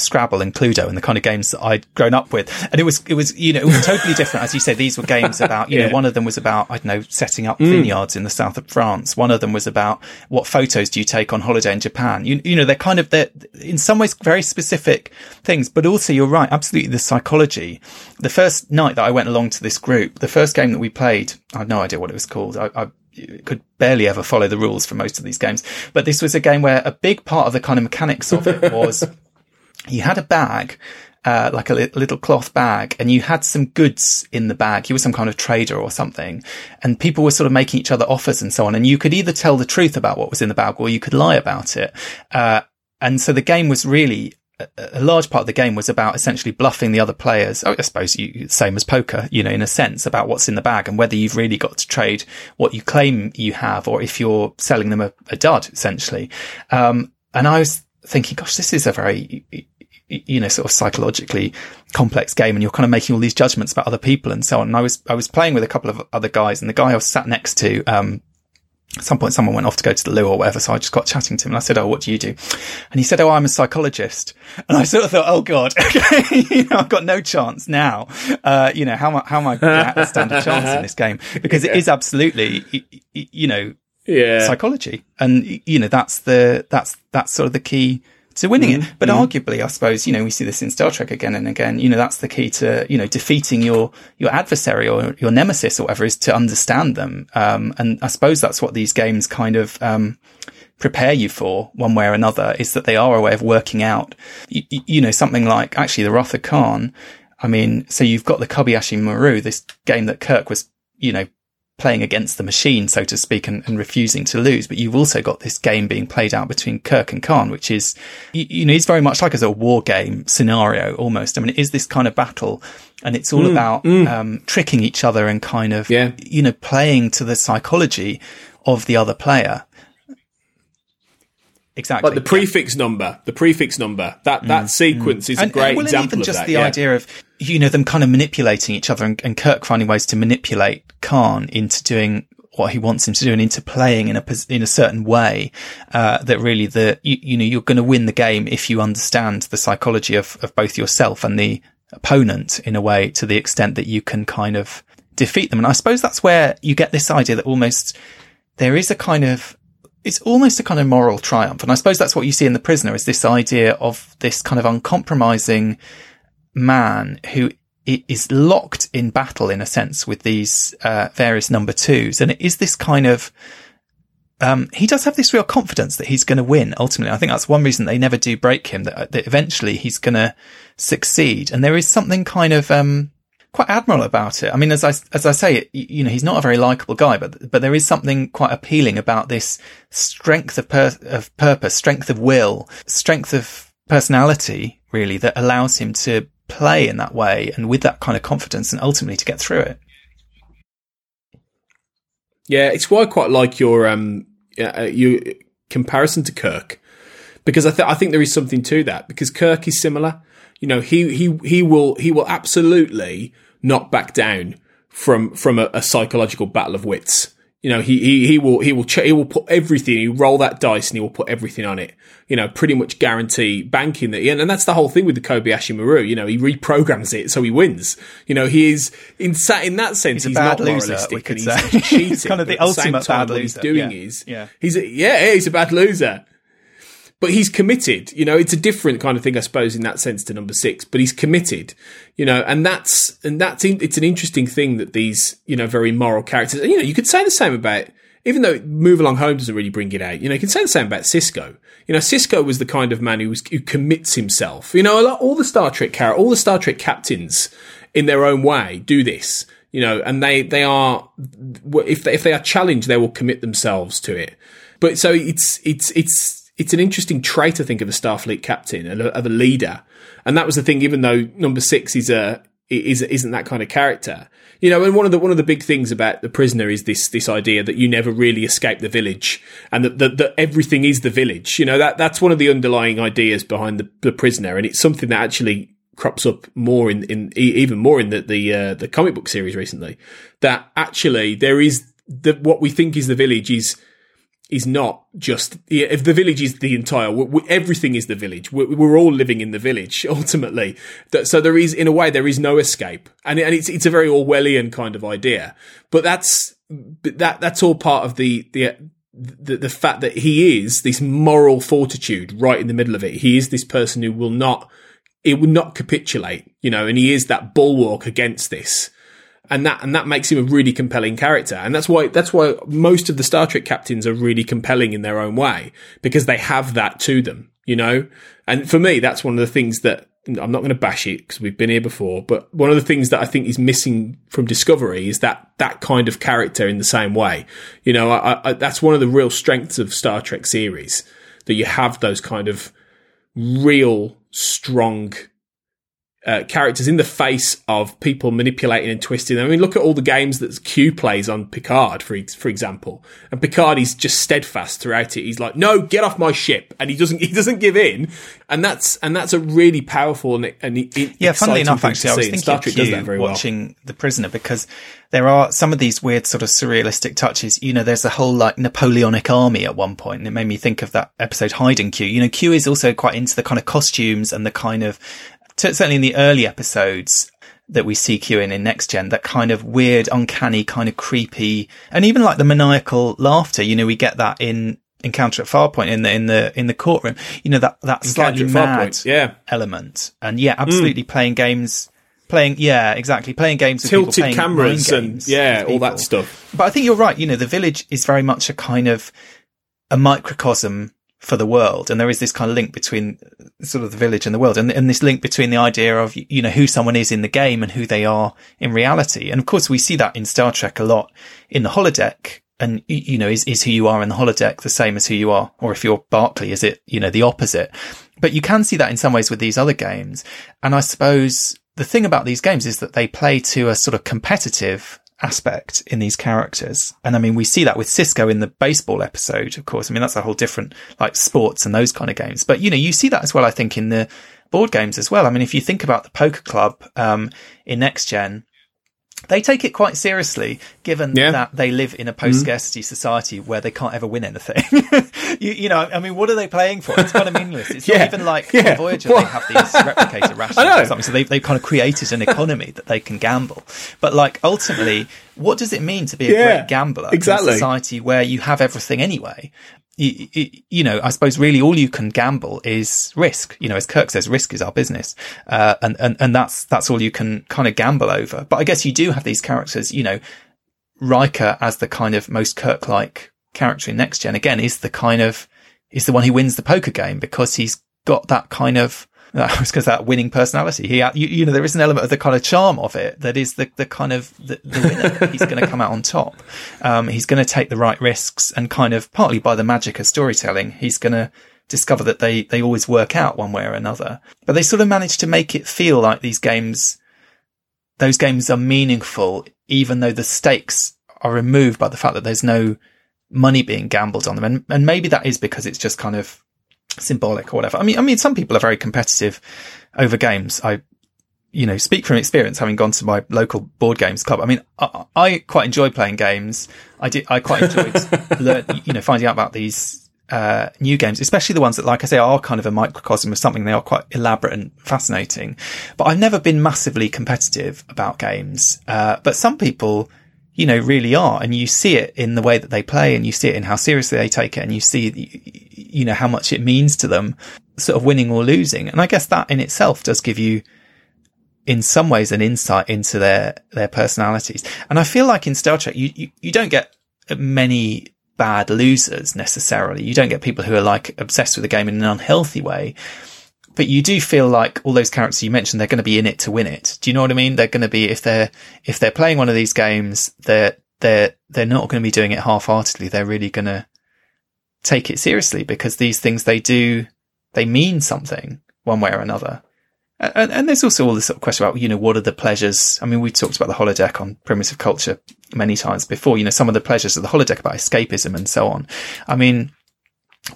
Scrabble and Cluedo and the kind of games that I'd grown up with. And it was, it was, you know, it was totally different. As you say, these were games about, you Yeah. know, one of them was about, I don't know, setting up mm. vineyards in the south of France. One of them was about what photos do you take on holiday in Japan? You, you know, they're kind of, they're in some ways very specific things, but also you're right. Absolutely. The psychology. The first night that I went along to this group, the first game that we played, I had no idea what it was called. I, I could barely ever follow the rules for most of these games, but this was a game where a big part of the kind of mechanics of it was you had a bag, uh, like a li- little cloth bag, and you had some goods in the bag. You were some kind of trader or something, and people were sort of making each other offers and so on. And you could either tell the truth about what was in the bag or you could lie about it. Uh, and so the game was really a large part of the game was about essentially bluffing the other players. I suppose you, same as poker, you know, in a sense about what's in the bag and whether you've really got to trade what you claim you have or if you're selling them a, a dud, essentially. Um, and I was thinking, gosh, this is a very, you know, sort of psychologically complex game and you're kind of making all these judgments about other people and so on. And I was, I was playing with a couple of other guys and the guy I was sat next to, um, at some point someone went off to go to the loo or whatever. So I just got chatting to him and I said, Oh, what do you do? And he said, Oh, I'm a psychologist. And I sort of thought, Oh God, okay, you know, I've got no chance now. Uh, you know, how am I, how am I going to stand a chance in this game? Because it is absolutely, you know, Yeah. psychology. And, you know, that's the, that's, that's sort of the key to winning it. But arguably, I suppose, you know, we see this in Star Trek again and again. You know, that's the key to, you know, defeating your, your adversary or your nemesis or whatever is to understand them. Um, and I suppose that's what these games kind of, um, prepare you for one way or another is that they are a way of working out, you, you know, something like actually the Wrath of Khan. I mean, so you've got the Kobayashi Maru, this game that Kirk was, you know, playing against the machine, so to speak, and, and refusing to lose. But you've also got this game being played out between Kirk and Khan, which is, you, you know, it's very much like as a war game scenario almost. I mean, it is this kind of battle and it's all about, um, tricking each other and kind of, Yeah. you know, playing to the psychology of the other player. Exactly. Like the prefix number, the prefix number, that, that sequence is a Mm. And- great and, well, and example even of just that. the yeah. idea of you know them kind of manipulating each other and, and Kirk finding ways to manipulate Khan into doing what he wants him to do and into playing in a in a certain way uh, that really the you, you know you're going to win the game if you understand the psychology of of both yourself and the opponent in a way to the extent that you can kind of defeat them and I suppose that's where you get this idea that almost there is a kind of it's almost a kind of moral triumph. And I suppose that's what you see in The Prisoner is this idea of this kind of uncompromising man who is locked in battle in a sense with these uh, various number twos. And it is this kind of, um, he does have this real confidence that he's going to win ultimately. I think that's one reason they never do break him, that, that eventually he's going to succeed. And there is something kind of, um, quite admirable about it. I mean, as I, as I say, you know, he's not a very likable guy, but, but there is something quite appealing about this strength of, per, of purpose, strength of will, strength of personality, really, that allows him to play in that way and with that kind of confidence and ultimately to get through it. Yeah, it's why I quite like your um uh, your comparison to Kirk because I, th- I think there is something to that because Kirk is similar. You know, he he he will he will absolutely not back down from from a, a psychological battle of wits. You know, he he he will he will ch- he will put everything. He will roll that dice and he will put everything on it. You know, pretty much guarantee banking that. And, and that's the whole thing with the Kobayashi Maru. You know, he reprograms it so he wins. You know, he is in in that sense He's he's, a bad not loser, moralistic we could and he's cheating. He's kind of the at same ultimate time, bad what he's loser. doing Yeah. is Yeah. he's a, yeah, he's a bad loser but he's committed. You know, it's a different kind of thing, I suppose, in that sense to number six. But he's committed. You know, and that's and that's it's an interesting thing that these you know very moral characters. You know, you could say the same about even though Move Along Home doesn't really bring it out. You know, you can say the same about Sisko. You know, Sisko was the kind of man who was who commits himself. You know, lot, all the Star Trek char- all the Star Trek captains in their own way do this. You know, and they they are if they, if they are challenged, they will commit themselves to it. But so it's it's it's it's an interesting trait, I think, of a Starfleet captain and of a leader. And that was the thing. Even though number six is a is isn't that kind of character, you know. And one of the one of the big things about the prisoner is this this idea that you never really escape the village, and that that, that everything is the village. You know that that's one of the underlying ideas behind the, the prisoner, and it's something that actually crops up more in, in even more in the the uh, the comic book series recently. That actually there is the, what we think is the village is is not just if the village is the entire we, everything is the village. We're, we're, all living in the village ultimately. So there is in a way there is no escape. And, and it's it's a very orwellian kind of idea. But that's that that's all part of the the the, the fact that he is this moral fortitude right in the middle of it. He is this person who will not it will not capitulate you know and he is that bulwark against this and that and that makes him a really compelling character. And that's why that's why most of the star trek captains are really compelling in their own way because they have that to them you know? And for me that's one of the things that i'm not going to bash it because we've been here before but one of the things that i think is missing from discovery is that that kind of character in the same way. You know I, I, that's one of the real strengths of star trek series that you have those kind of real strong uh, characters in the face of people manipulating and twisting them. I mean, look at all the games that Q plays on Picard, for for example. And Picard is just steadfast throughout it. He's like, "No, get off my ship," and he doesn't he doesn't give in. And that's and that's a really powerful and, and yeah, funnily enough, actually, I was thinking Star Trek Q does that very watching well. The Prisoner because there are some of these weird sort of surrealistic touches. You know, there's a whole like Napoleonic army at one point, and it made me think of that episode Hide and Q. You know, Q is also quite into the kind of costumes and the kind of certainly in the early episodes that we see Q in in Next Gen, that kind of weird, uncanny, kind of creepy, and even like the maniacal laughter. You know, we get that in Encounter at Farpoint in the in the in the courtroom. You know that that slightly mad yeah. element, and yeah, absolutely mm. playing games. Playing, yeah, exactly. Playing games with tilted people, cameras and yeah, all that stuff. But I think you're right. You know, the village is very much a kind of a microcosm for the world. And there is this kind of link between sort of the village and the world and, and this link between the idea of, you know, who someone is in the game and who they are in reality. And of course, we see that in Star Trek a lot in the holodeck. And, you know, is, is who you are in the holodeck the same as who you are? Or if you're Barclay, is it, you know, the opposite? But you can see that in some ways with these other games. And I suppose the thing about these games is that they play to a sort of competitive aspect in these characters. And I mean, we see that with Sisko in the baseball episode, of course. I mean, that's a whole different, like sports and those kind of games. But, you know, you see that as well, I think, in the board games as well. I mean, if you think about the poker club, um, in next gen, they take it quite seriously, given yeah. that they live in a post scarcity mm-hmm. society where they can't ever win anything. you, you, know, I mean, what are they playing for? It's kind of meaningless. It's yeah. not even like yeah. Voyager, they have these replicator rations or something. So they've, they've kind of created an economy that they can gamble. But like, ultimately, what does it mean to be a great gambler exactly. in a society where you have everything anyway? You, know, I suppose really all you can gamble is risk. You know, as Kirk says, risk is our business. Uh, and, and, and that's, that's all you can kind of gamble over. But I guess you do have these characters, you know, Riker as the kind of most Kirk-like character in Next Gen again is the kind of, is the one who wins the poker game because he's got that kind of, that was because that winning personality. He, you, you, know, there is an element of the kind of charm of it that is the, the kind of the, the winner. he's going to come out on top. Um, he's going to take the right risks and kind of partly by the magic of storytelling, he's going to discover that they, they always work out one way or another. But they sort of manage to make it feel like these games, those games are meaningful, even though the stakes are removed by the fact that there's no money being gambled on them. And, and maybe that is because it's just kind of symbolic or whatever. I mean, I mean, some people are very competitive over games. I, you know, speak from experience, having gone to my local board games club. I mean, I, I quite enjoy playing games. I did, I quite enjoyed, learn, you know, finding out about these, uh, new games, especially the ones that, like I say, are kind of a microcosm of something. They are quite elaborate and fascinating, but I've never been massively competitive about games. Uh, but some people, you know, really are. And you see it in the way that they play and you see it in how seriously they take it and you see, you know, how much it means to them sort of winning or losing. And I guess that in itself does give you in some ways an insight into their, their personalities. And I feel like in Star Trek, you, you, you don't get many bad losers necessarily. You don't get people who are like obsessed with the game in an unhealthy way but you do feel like all those characters you mentioned, they're going to be in it to win it. Do you know what I mean? They're going to be, if they're, if they're playing one of these games, they're, they're, they're not going to be doing it half-heartedly. They're really going to take it seriously because these things they do, they mean something one way or another. And, and, there's also all this sort of question about, you know, what are the pleasures? I mean, we've talked about the holodeck on primitive culture many times before, you know, some of the pleasures of the holodeck about escapism and so on. I mean,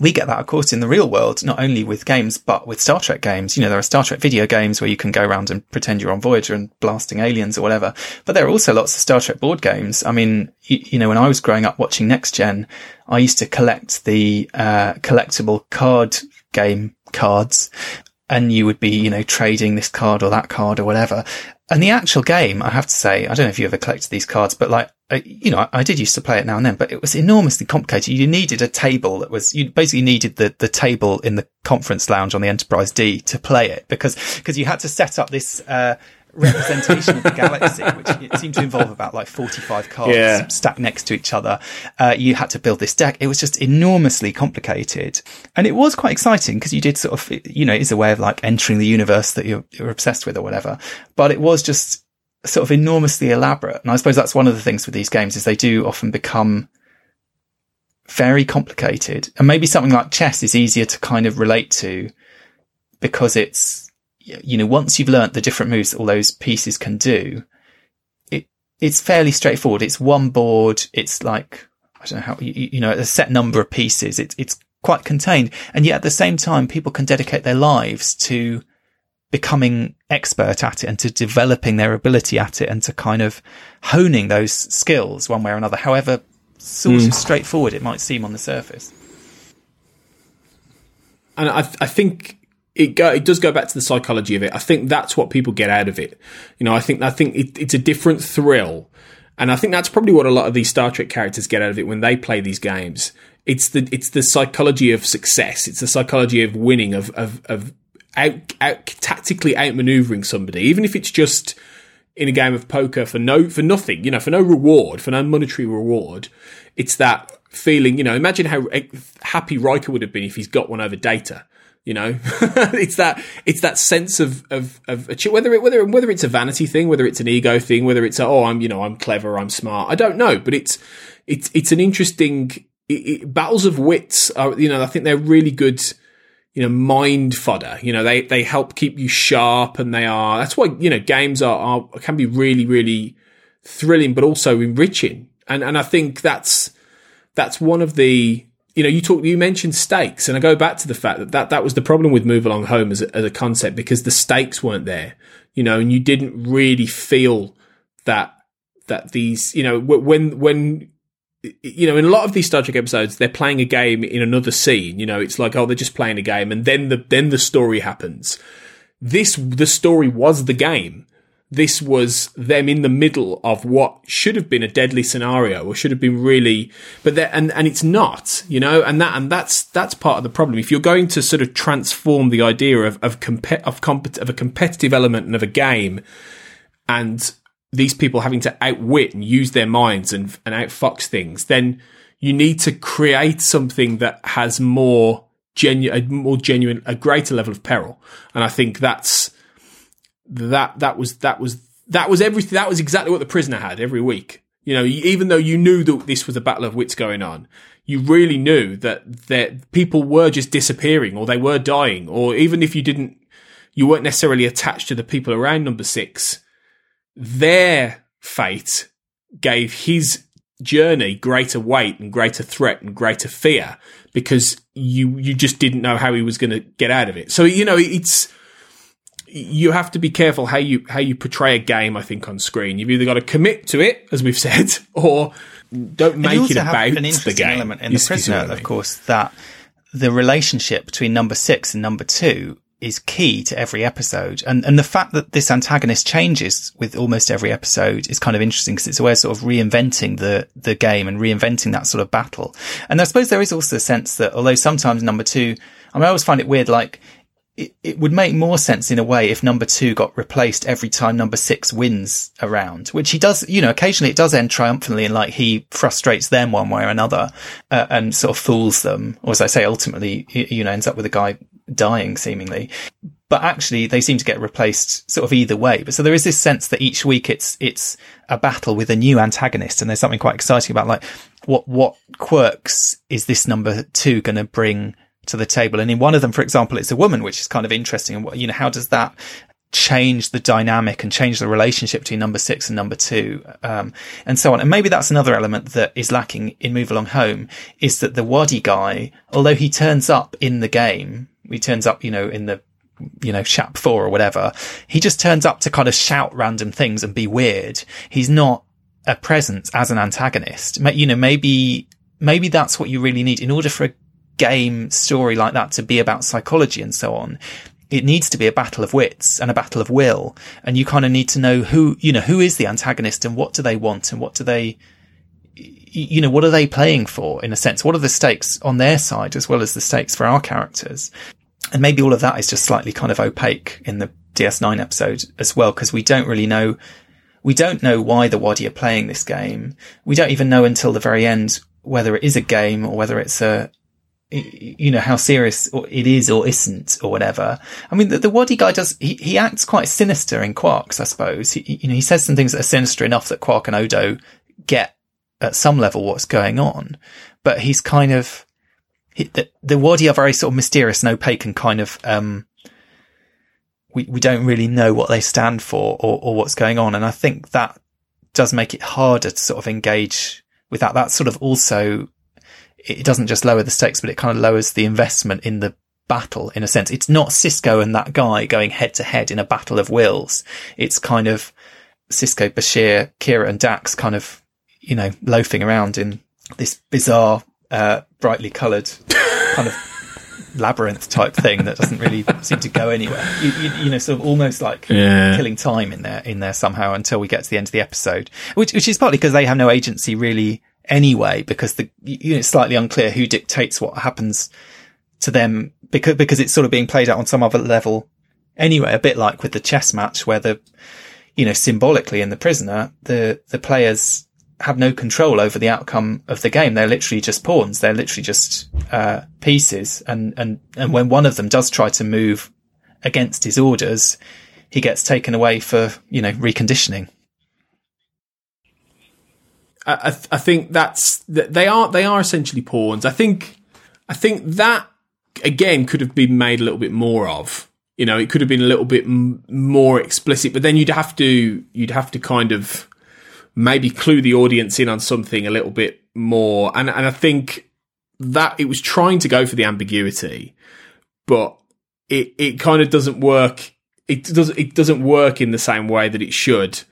we get that, of course, in the real world, not only with games, but with Star Trek games. You know, there are Star Trek video games where you can go around and pretend you're on Voyager and blasting aliens or whatever. But there are also lots of Star Trek board games. I mean, you, you know, when I was growing up watching Next Gen, I used to collect the, uh, collectible card game cards and you would be, you know, trading this card or that card or whatever. And the actual game, I have to say, I don't know if you ever collected these cards, but like, you know, I, I, did used to play it now and then, but it was enormously complicated. You needed a table that was, you basically needed the, the table in the conference lounge on the Enterprise D to play it because, because you had to set up this, uh, representation of the galaxy, which it seemed to involve about like 45 cards Yeah. stacked next to each other. Uh, you had to build this deck. It was just enormously complicated. And it was quite exciting because you did sort of, you know, it's a way of like entering the universe that you're, you're obsessed with or whatever. But it was just sort of enormously elaborate. And I suppose that's one of the things with these games is they do often become very complicated. And maybe something like chess is easier to kind of relate to because it's, you know, once you've learnt the different moves that all those pieces can do, it, it's fairly straightforward. It's one board. It's like, I don't know how, you, you know, a set number of pieces. It's, it's quite contained. And yet at the same time, people can dedicate their lives to becoming expert at it and to developing their ability at it and to kind of honing those skills one way or another, however sort of mm. straightforward it might seem on the surface. and I, I think it go, it does go back to the psychology of it. I think that's what people get out of it. You know, I think I think it, it's a different thrill, and I think that's probably what a lot of these Star Trek characters get out of it when they play these games. It's the it's the psychology of success. It's the psychology of winning, of of of out, out tactically outmaneuvering somebody, even if it's just in a game of poker for no for nothing, you know, for no reward, for no monetary reward. It's that feeling, you know. Imagine how eh, happy Riker would have been if he's got one over Data. You know, it's that it's that sense of of of whether it whether whether it's a vanity thing, whether it's an ego thing, whether it's a, oh I'm you know I'm clever, I'm smart. I don't know, but it's it's it's an interesting it, it, battles of wits. Are you know I think they're really good you know, mind fodder. You know, they, they help keep you sharp and they are, that's why, you know, games are, are, can be really, really thrilling, but also enriching. And, and I think that's, that's one of the, you know, you talk, you mentioned stakes and I go back to the fact that that, that was the problem with Move Along Home as a, as a concept because the stakes weren't there, you know, and you didn't really feel that, that these, you know, when, when, you know, in a lot of these Star Trek episodes, they're playing a game in another scene. You know, it's like, oh, they're just playing a game, and then the then the story happens. This the story was the game. This was them in the middle of what should have been a deadly scenario, or should have been really, but and and it's not, you know, and that and that's that's part of the problem. If you're going to sort of transform the idea of of comp- of, compet- of a competitive element and of a game, and these people having to outwit and use their minds and, and outfox things, then you need to create something that has more genuine, more genuine, a greater level of peril. And I think that's, that, that was, that was, that was everything. That was exactly what the prisoner had every week. You know, even though you knew that this was a battle of wits going on, you really knew that that people were just disappearing or they were dying, or even if you didn't, you weren't necessarily attached to the people around number six their fate gave his journey greater weight and greater threat and greater fear because you you just didn't know how he was going to get out of it. So you know it's you have to be careful how you how you portray a game. I think on screen, you've either got to commit to it, as we've said, or don't make it about an the game. element in You the see- you see prisoner, I of course, that the relationship between number six and number two is key to every episode. And, and the fact that this antagonist changes with almost every episode is kind of interesting because it's a way of sort of reinventing the, the game and reinventing that sort of battle. And I suppose there is also a sense that although sometimes number two, I mean, I always find it weird, like, it, it would make more sense in a way if number two got replaced every time number six wins a round, which he does, you know, occasionally it does end triumphantly and like he frustrates them one way or another, uh, and sort of fools them. Or as I say, ultimately, you know, ends up with a guy dying seemingly. But actually they seem to get replaced sort of either way. But so there is this sense that each week it's, it's a battle with a new antagonist and there's something quite exciting about like what, what quirks is this number two going to bring to the table. And in one of them, for example, it's a woman, which is kind of interesting. And you know, how does that, change the dynamic and change the relationship between number six and number two, um, and so on. And maybe that's another element that is lacking in Move Along Home is that the Wadi guy, although he turns up in the game, he turns up, you know, in the you know, Shap 4 or whatever. He just turns up to kind of shout random things and be weird. He's not a presence as an antagonist. You know, maybe, maybe that's what you really need in order for a game story like that to be about psychology and so on. It needs to be a battle of wits and a battle of will. And you kind of need to know who, you know, who is the antagonist and what do they want and what do they, you know, what are they playing for in a sense? What are the stakes on their side as well as the stakes for our characters? And maybe all of that is just slightly kind of opaque in the DS9 episode as well, because we don't really know, we don't know why the Wadi are playing this game. We don't even know until the very end whether it is a game or whether it's a, you know, how serious it is or isn't or whatever. I mean, the, the Wadi guy does, he, he acts quite sinister in Quarks, I suppose. He, you know, he says some things that are sinister enough that Quark and Odo get at some level what's going on, but he's kind of, the, the Wadi are very sort of mysterious and opaque and kind of, um, we, we don't really know what they stand for or, or what's going on. And I think that does make it harder to sort of engage with that. That sort of also, it doesn't just lower the stakes, but it kind of lowers the investment in the battle in a sense. It's not Sisko and that guy going head to head in a battle of wills. It's kind of Sisko, Bashir, Kira and Dax kind of, you know, loafing around in this bizarre uh, brightly coloured kind of labyrinth type thing that doesn't really seem to go anywhere. You, you, you know, sort of almost like Yeah. killing time in there in there somehow until we get to the end of the episode, which which is partly because they have no agency really anyway, because the you know it's slightly unclear who dictates what happens to them because because it's sort of being played out on some other level anyway. A bit like with the chess match where the you know symbolically in the prisoner the the players have no control over the outcome of the game. They're literally just pawns. They're literally just uh, pieces. And and and when one of them does try to move against his orders, he gets taken away for you know reconditioning. I, I, th- I think that's th- they are they are essentially pawns. I think I think that again could have been made a little bit more of. You know, it could have been a little bit m- more explicit, but then you'd have to you'd have to kind of maybe clue the audience in on something a little bit more. And and I think that it was trying to go for the ambiguity, but it it kind of doesn't work. It does it doesn't work in the same way that it should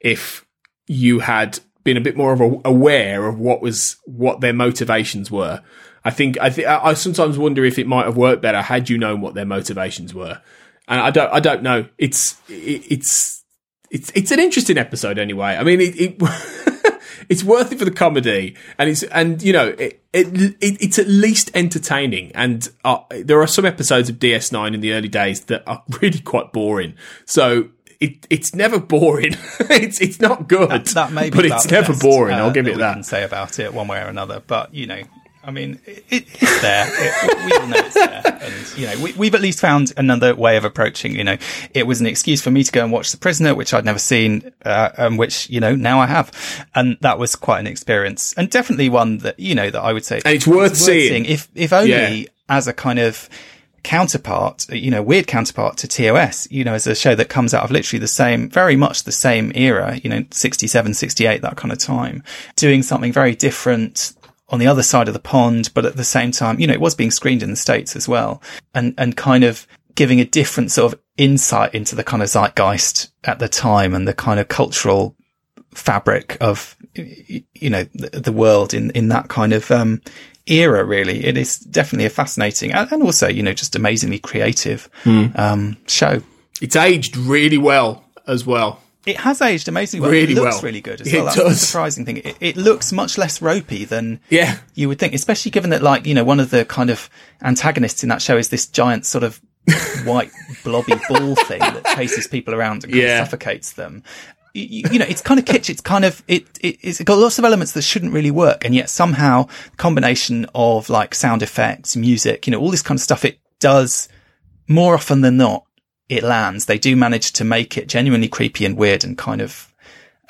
if you had been a bit more of a, aware of what was what their motivations were. I think I I sometimes wonder if it might have worked better had you known what their motivations were. And I don't I don't know. It's it, it's it's it's an interesting episode anyway. I mean it, it it's worth it for the comedy and it's and you know it, it, it it's at least entertaining and uh, there are some episodes of DS9 in the early days that are really quite boring. So it, it's never boring. it's it's not good. That, that may be but it's never best, boring. uh, I'll give that it we that. Can say about it one way or another, but you know, I mean, it, it's there. It, we all know it's there, and you know, we, we've at least found another way of approaching. You know, it was an excuse for me to go and watch The Prisoner, which I'd never seen, uh, and which you know now I have, and that was quite an experience, and definitely one that you know that I would say And it's worth seeing. If if only Yeah. as a kind of counterpart, you know, weird counterpart to TOS, you know, as a show that comes out of literally the same, very much the same era, you know, 67, 68, that kind of time, doing something very different on the other side of the pond, but at the same time, you know, it was being screened in the States as well and, and kind of giving a different sort of insight into the kind of zeitgeist at the time and the kind of cultural fabric of, you know, the, the world in, in that kind of, um, era, really. It is definitely a fascinating and, and also, you know, just amazingly creative, um, show. It's aged really well as well. It has aged amazingly well. Really it looks well. really good as It well. That's the does. surprising thing. It, it looks much less ropey than Yeah. you would think, especially given that, like, you know, one of the kind of antagonists in that show is this giant sort of white blobby ball thing that chases people around and kind Yeah. of suffocates them. You, know, it's kind of kitsch. It's kind of, it, it, it's got lots of elements that shouldn't really work. And yet somehow combination of like sound effects, music, you know, all this kind of stuff, it does more often than not, it lands. They do manage to make it genuinely creepy and weird and kind of,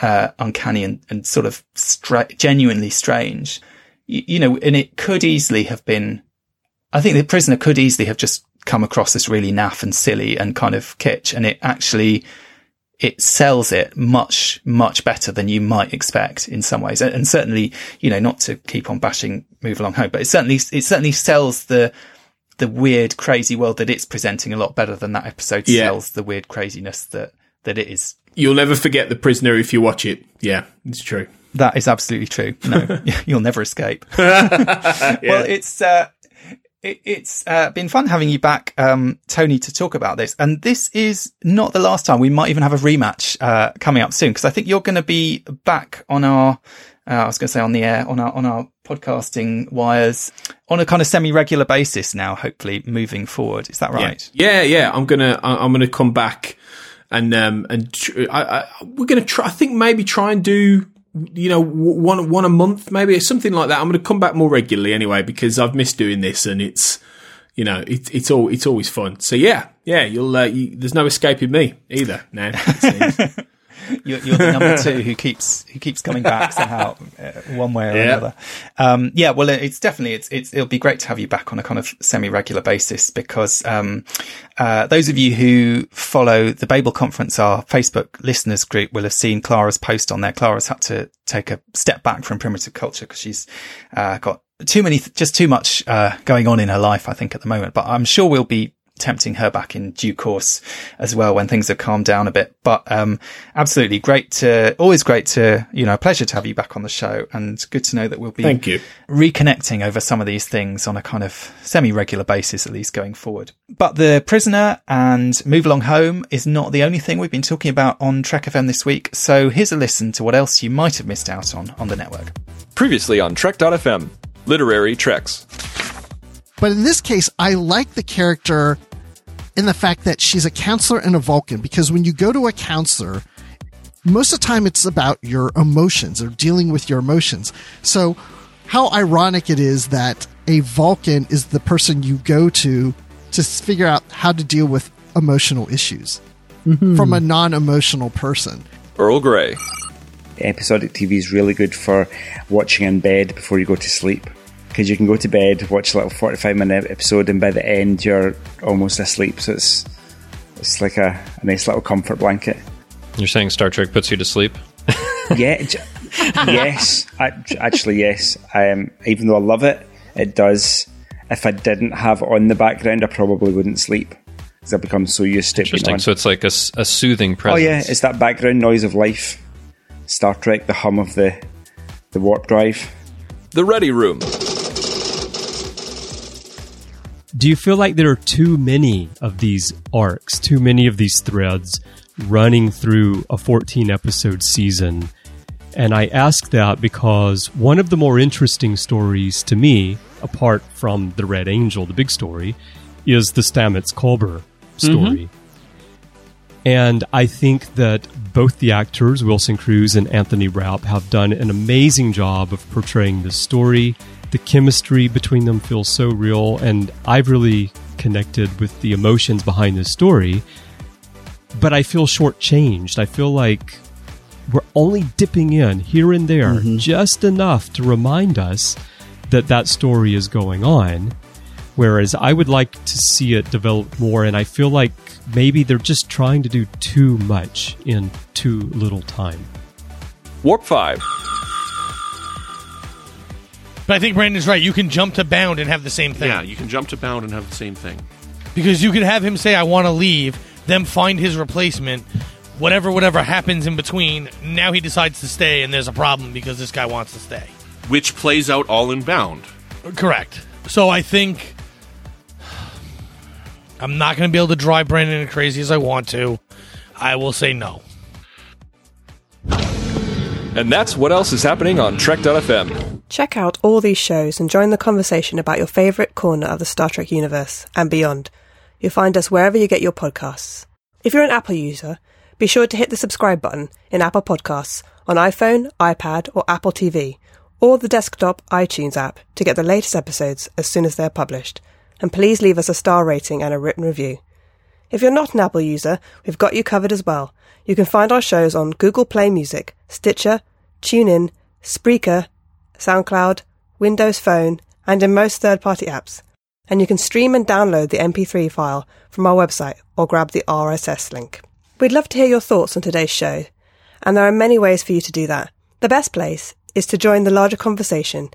uh, uncanny and, and sort of stra- genuinely strange. You, you know, and it could easily have been, I think the prisoner could easily have just come across as really naff and silly and kind of kitsch. And it actually, it sells it much, much better than you might expect in some ways. And, and certainly, you know, not to keep on bashing Move Along Home, but it certainly, it certainly sells the, the weird, crazy world that it's presenting a lot better than that episode Yeah. sells the weird craziness that, that it is. You'll never forget the prisoner if you watch it. Yeah, it's true. That is absolutely true. No, you'll never escape. Well, it's uh, it, it's uh, been fun having you back, um, Tony, to talk about this. And this is not the last time. We might even have a rematch uh, coming up soon because I think you're going to be back on our. Uh, I was going to say on the air on our on our podcasting wires on a kind of semi-regular basis now. Hopefully, moving forward. Is that right? Yeah, yeah. I'm gonna I'm gonna come back and um and tr- I, I, we're gonna try. I think maybe try and do you know one one a month, maybe something like that. I'm gonna come back more regularly anyway because I've missed doing this and it's you know it's it's all it's always fun. So yeah, yeah. You'll uh, you, there's no escaping me either now. You're, you're the number two who keeps who keeps coming back somehow, uh, one way or another. Um, yeah, well, it's definitely it's it's it'll be great to have you back on a kind of semi regular basis because um, uh, those of you who follow the Babel Conference, our Facebook listeners group, will have seen Clara's post on there. Clara's had to take a step back from primitive culture because she's uh, got too many, just too much uh, going on in her life, I think, at the moment. But I'm sure we'll be tempting her back in due course as well when things have calmed down a bit. But um, absolutely great to, always great to, you know, a pleasure to have you back on the show and good to know that we'll be Thank you. reconnecting over some of these things on a kind of semi-regular basis, at least going forward. But the prisoner and move along home is not the only thing we've been talking about on Trek FM this week. So here's a listen to what else you might have missed out on on the network. Previously on Trek.fm, literary treks. But in this case, I like the character in the fact that she's a counselor and a Vulcan because when you go to a counselor, most of the time it's about your emotions or dealing with your emotions. So, how ironic it is that a Vulcan is the person you go to to figure out how to deal with emotional issues mm-hmm. from a non emotional person. Earl Grey. episodic TV is really good for watching in bed before you go to sleep. Because you can go to bed, watch a little 45 minute episode, and by the end you're almost asleep. So it's it's like a, a nice little comfort blanket. You're saying Star Trek puts you to sleep? Yeah, yes, act- actually, yes. Um, even though I love it, it does. If I didn't have it on the background, I probably wouldn't sleep because I've become so used to it being Interesting. on. So it's like a, a soothing presence. Oh yeah, it's that background noise of life. Star Trek, the hum of the the warp drive. The Ready Room. Do you feel like there are too many of these arcs, too many of these threads running through a 14 episode season? And I ask that because one of the more interesting stories to me, apart from the Red Angel, the big story, is the Stamets Culber mm-hmm. story. And I think that both the actors, Wilson Cruz and Anthony Rapp, have done an amazing job of portraying this story. The chemistry between them feels so real, and I've really connected with the emotions behind this story. But I feel shortchanged. I feel like we're only dipping in here and there mm-hmm. just enough to remind us that that story is going on. Whereas I would like to see it develop more, and I feel like maybe they're just trying to do too much in too little time. Warp 5. But I think Brandon's right. You can jump to bound and have the same thing. Yeah, you can jump to bound and have the same thing. Because you could have him say, I want to leave, then find his replacement. Whatever, whatever happens in between, now he decides to stay, and there's a problem because this guy wants to stay. Which plays out all in bound. Correct. So I think I'm not going to be able to drive Brandon crazy as I want to. I will say no. And that's what else is happening on Trek.fm. Check out all these shows and join the conversation about your favourite corner of the Star Trek universe and beyond. You'll find us wherever you get your podcasts. If you're an Apple user, be sure to hit the subscribe button in Apple Podcasts on iPhone, iPad, or Apple TV, or the desktop iTunes app to get the latest episodes as soon as they're published. And please leave us a star rating and a written review. If you're not an Apple user, we've got you covered as well. You can find our shows on Google Play Music, Stitcher, TuneIn, Spreaker, SoundCloud, Windows Phone, and in most third party apps. and you can stream and download the MP3 file from our website or grab the RSS link. We'd love to hear your thoughts on today's show, and there are many ways for you to do that. The best place is to join the larger conversation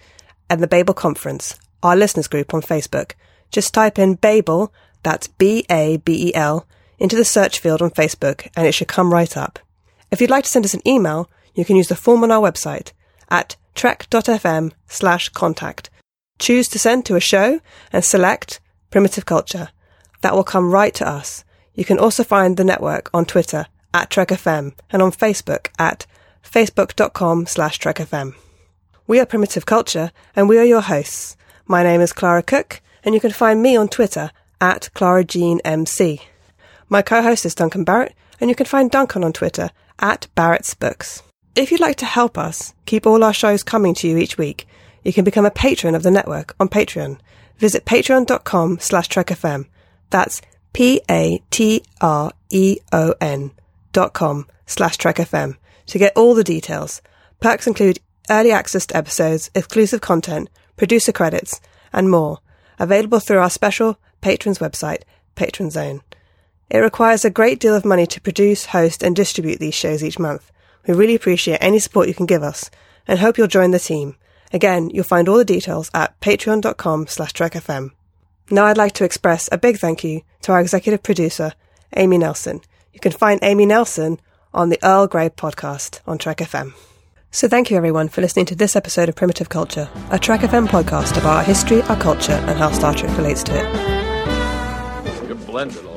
at the Babel Conference, our listeners group on Facebook. Just type in Babel, that's B-A-B-E-L, into the search field on Facebook and it should come right up. If you'd like to send us an email, you can use the form on our website at trek.fm slash contact. Choose to send to a show and select Primitive Culture. That will come right to us. You can also find the network on Twitter at TrekFM and on Facebook at facebook.com slash trekfm. We are Primitive Culture and we are your hosts. My name is Clara Cook and you can find me on Twitter at ClaraJeanMC. My co-host is Duncan Barrett and you can find Duncan on Twitter at Barrett's Books. If you'd like to help us keep all our shows coming to you each week, you can become a patron of the network on Patreon. Visit patreon.com slash trekfm. That's P-A-T-R-E-O-N dot com slash trekfm to get all the details. Perks include early access to episodes, exclusive content, producer credits, and more, available through our special patrons website, Patron Zone. It requires a great deal of money to produce, host, and distribute these shows each month. We really appreciate any support you can give us and hope you'll join the team. Again, you'll find all the details at patreon.com slash trekfm. Now I'd like to express a big thank you to our executive producer, Amy Nelson. You can find Amy Nelson on the Earl Grey podcast on Trek FM. So thank you everyone for listening to this episode of Primitive Culture, a Trek FM podcast about our history, our culture, and how Star Trek relates to it. You're blended.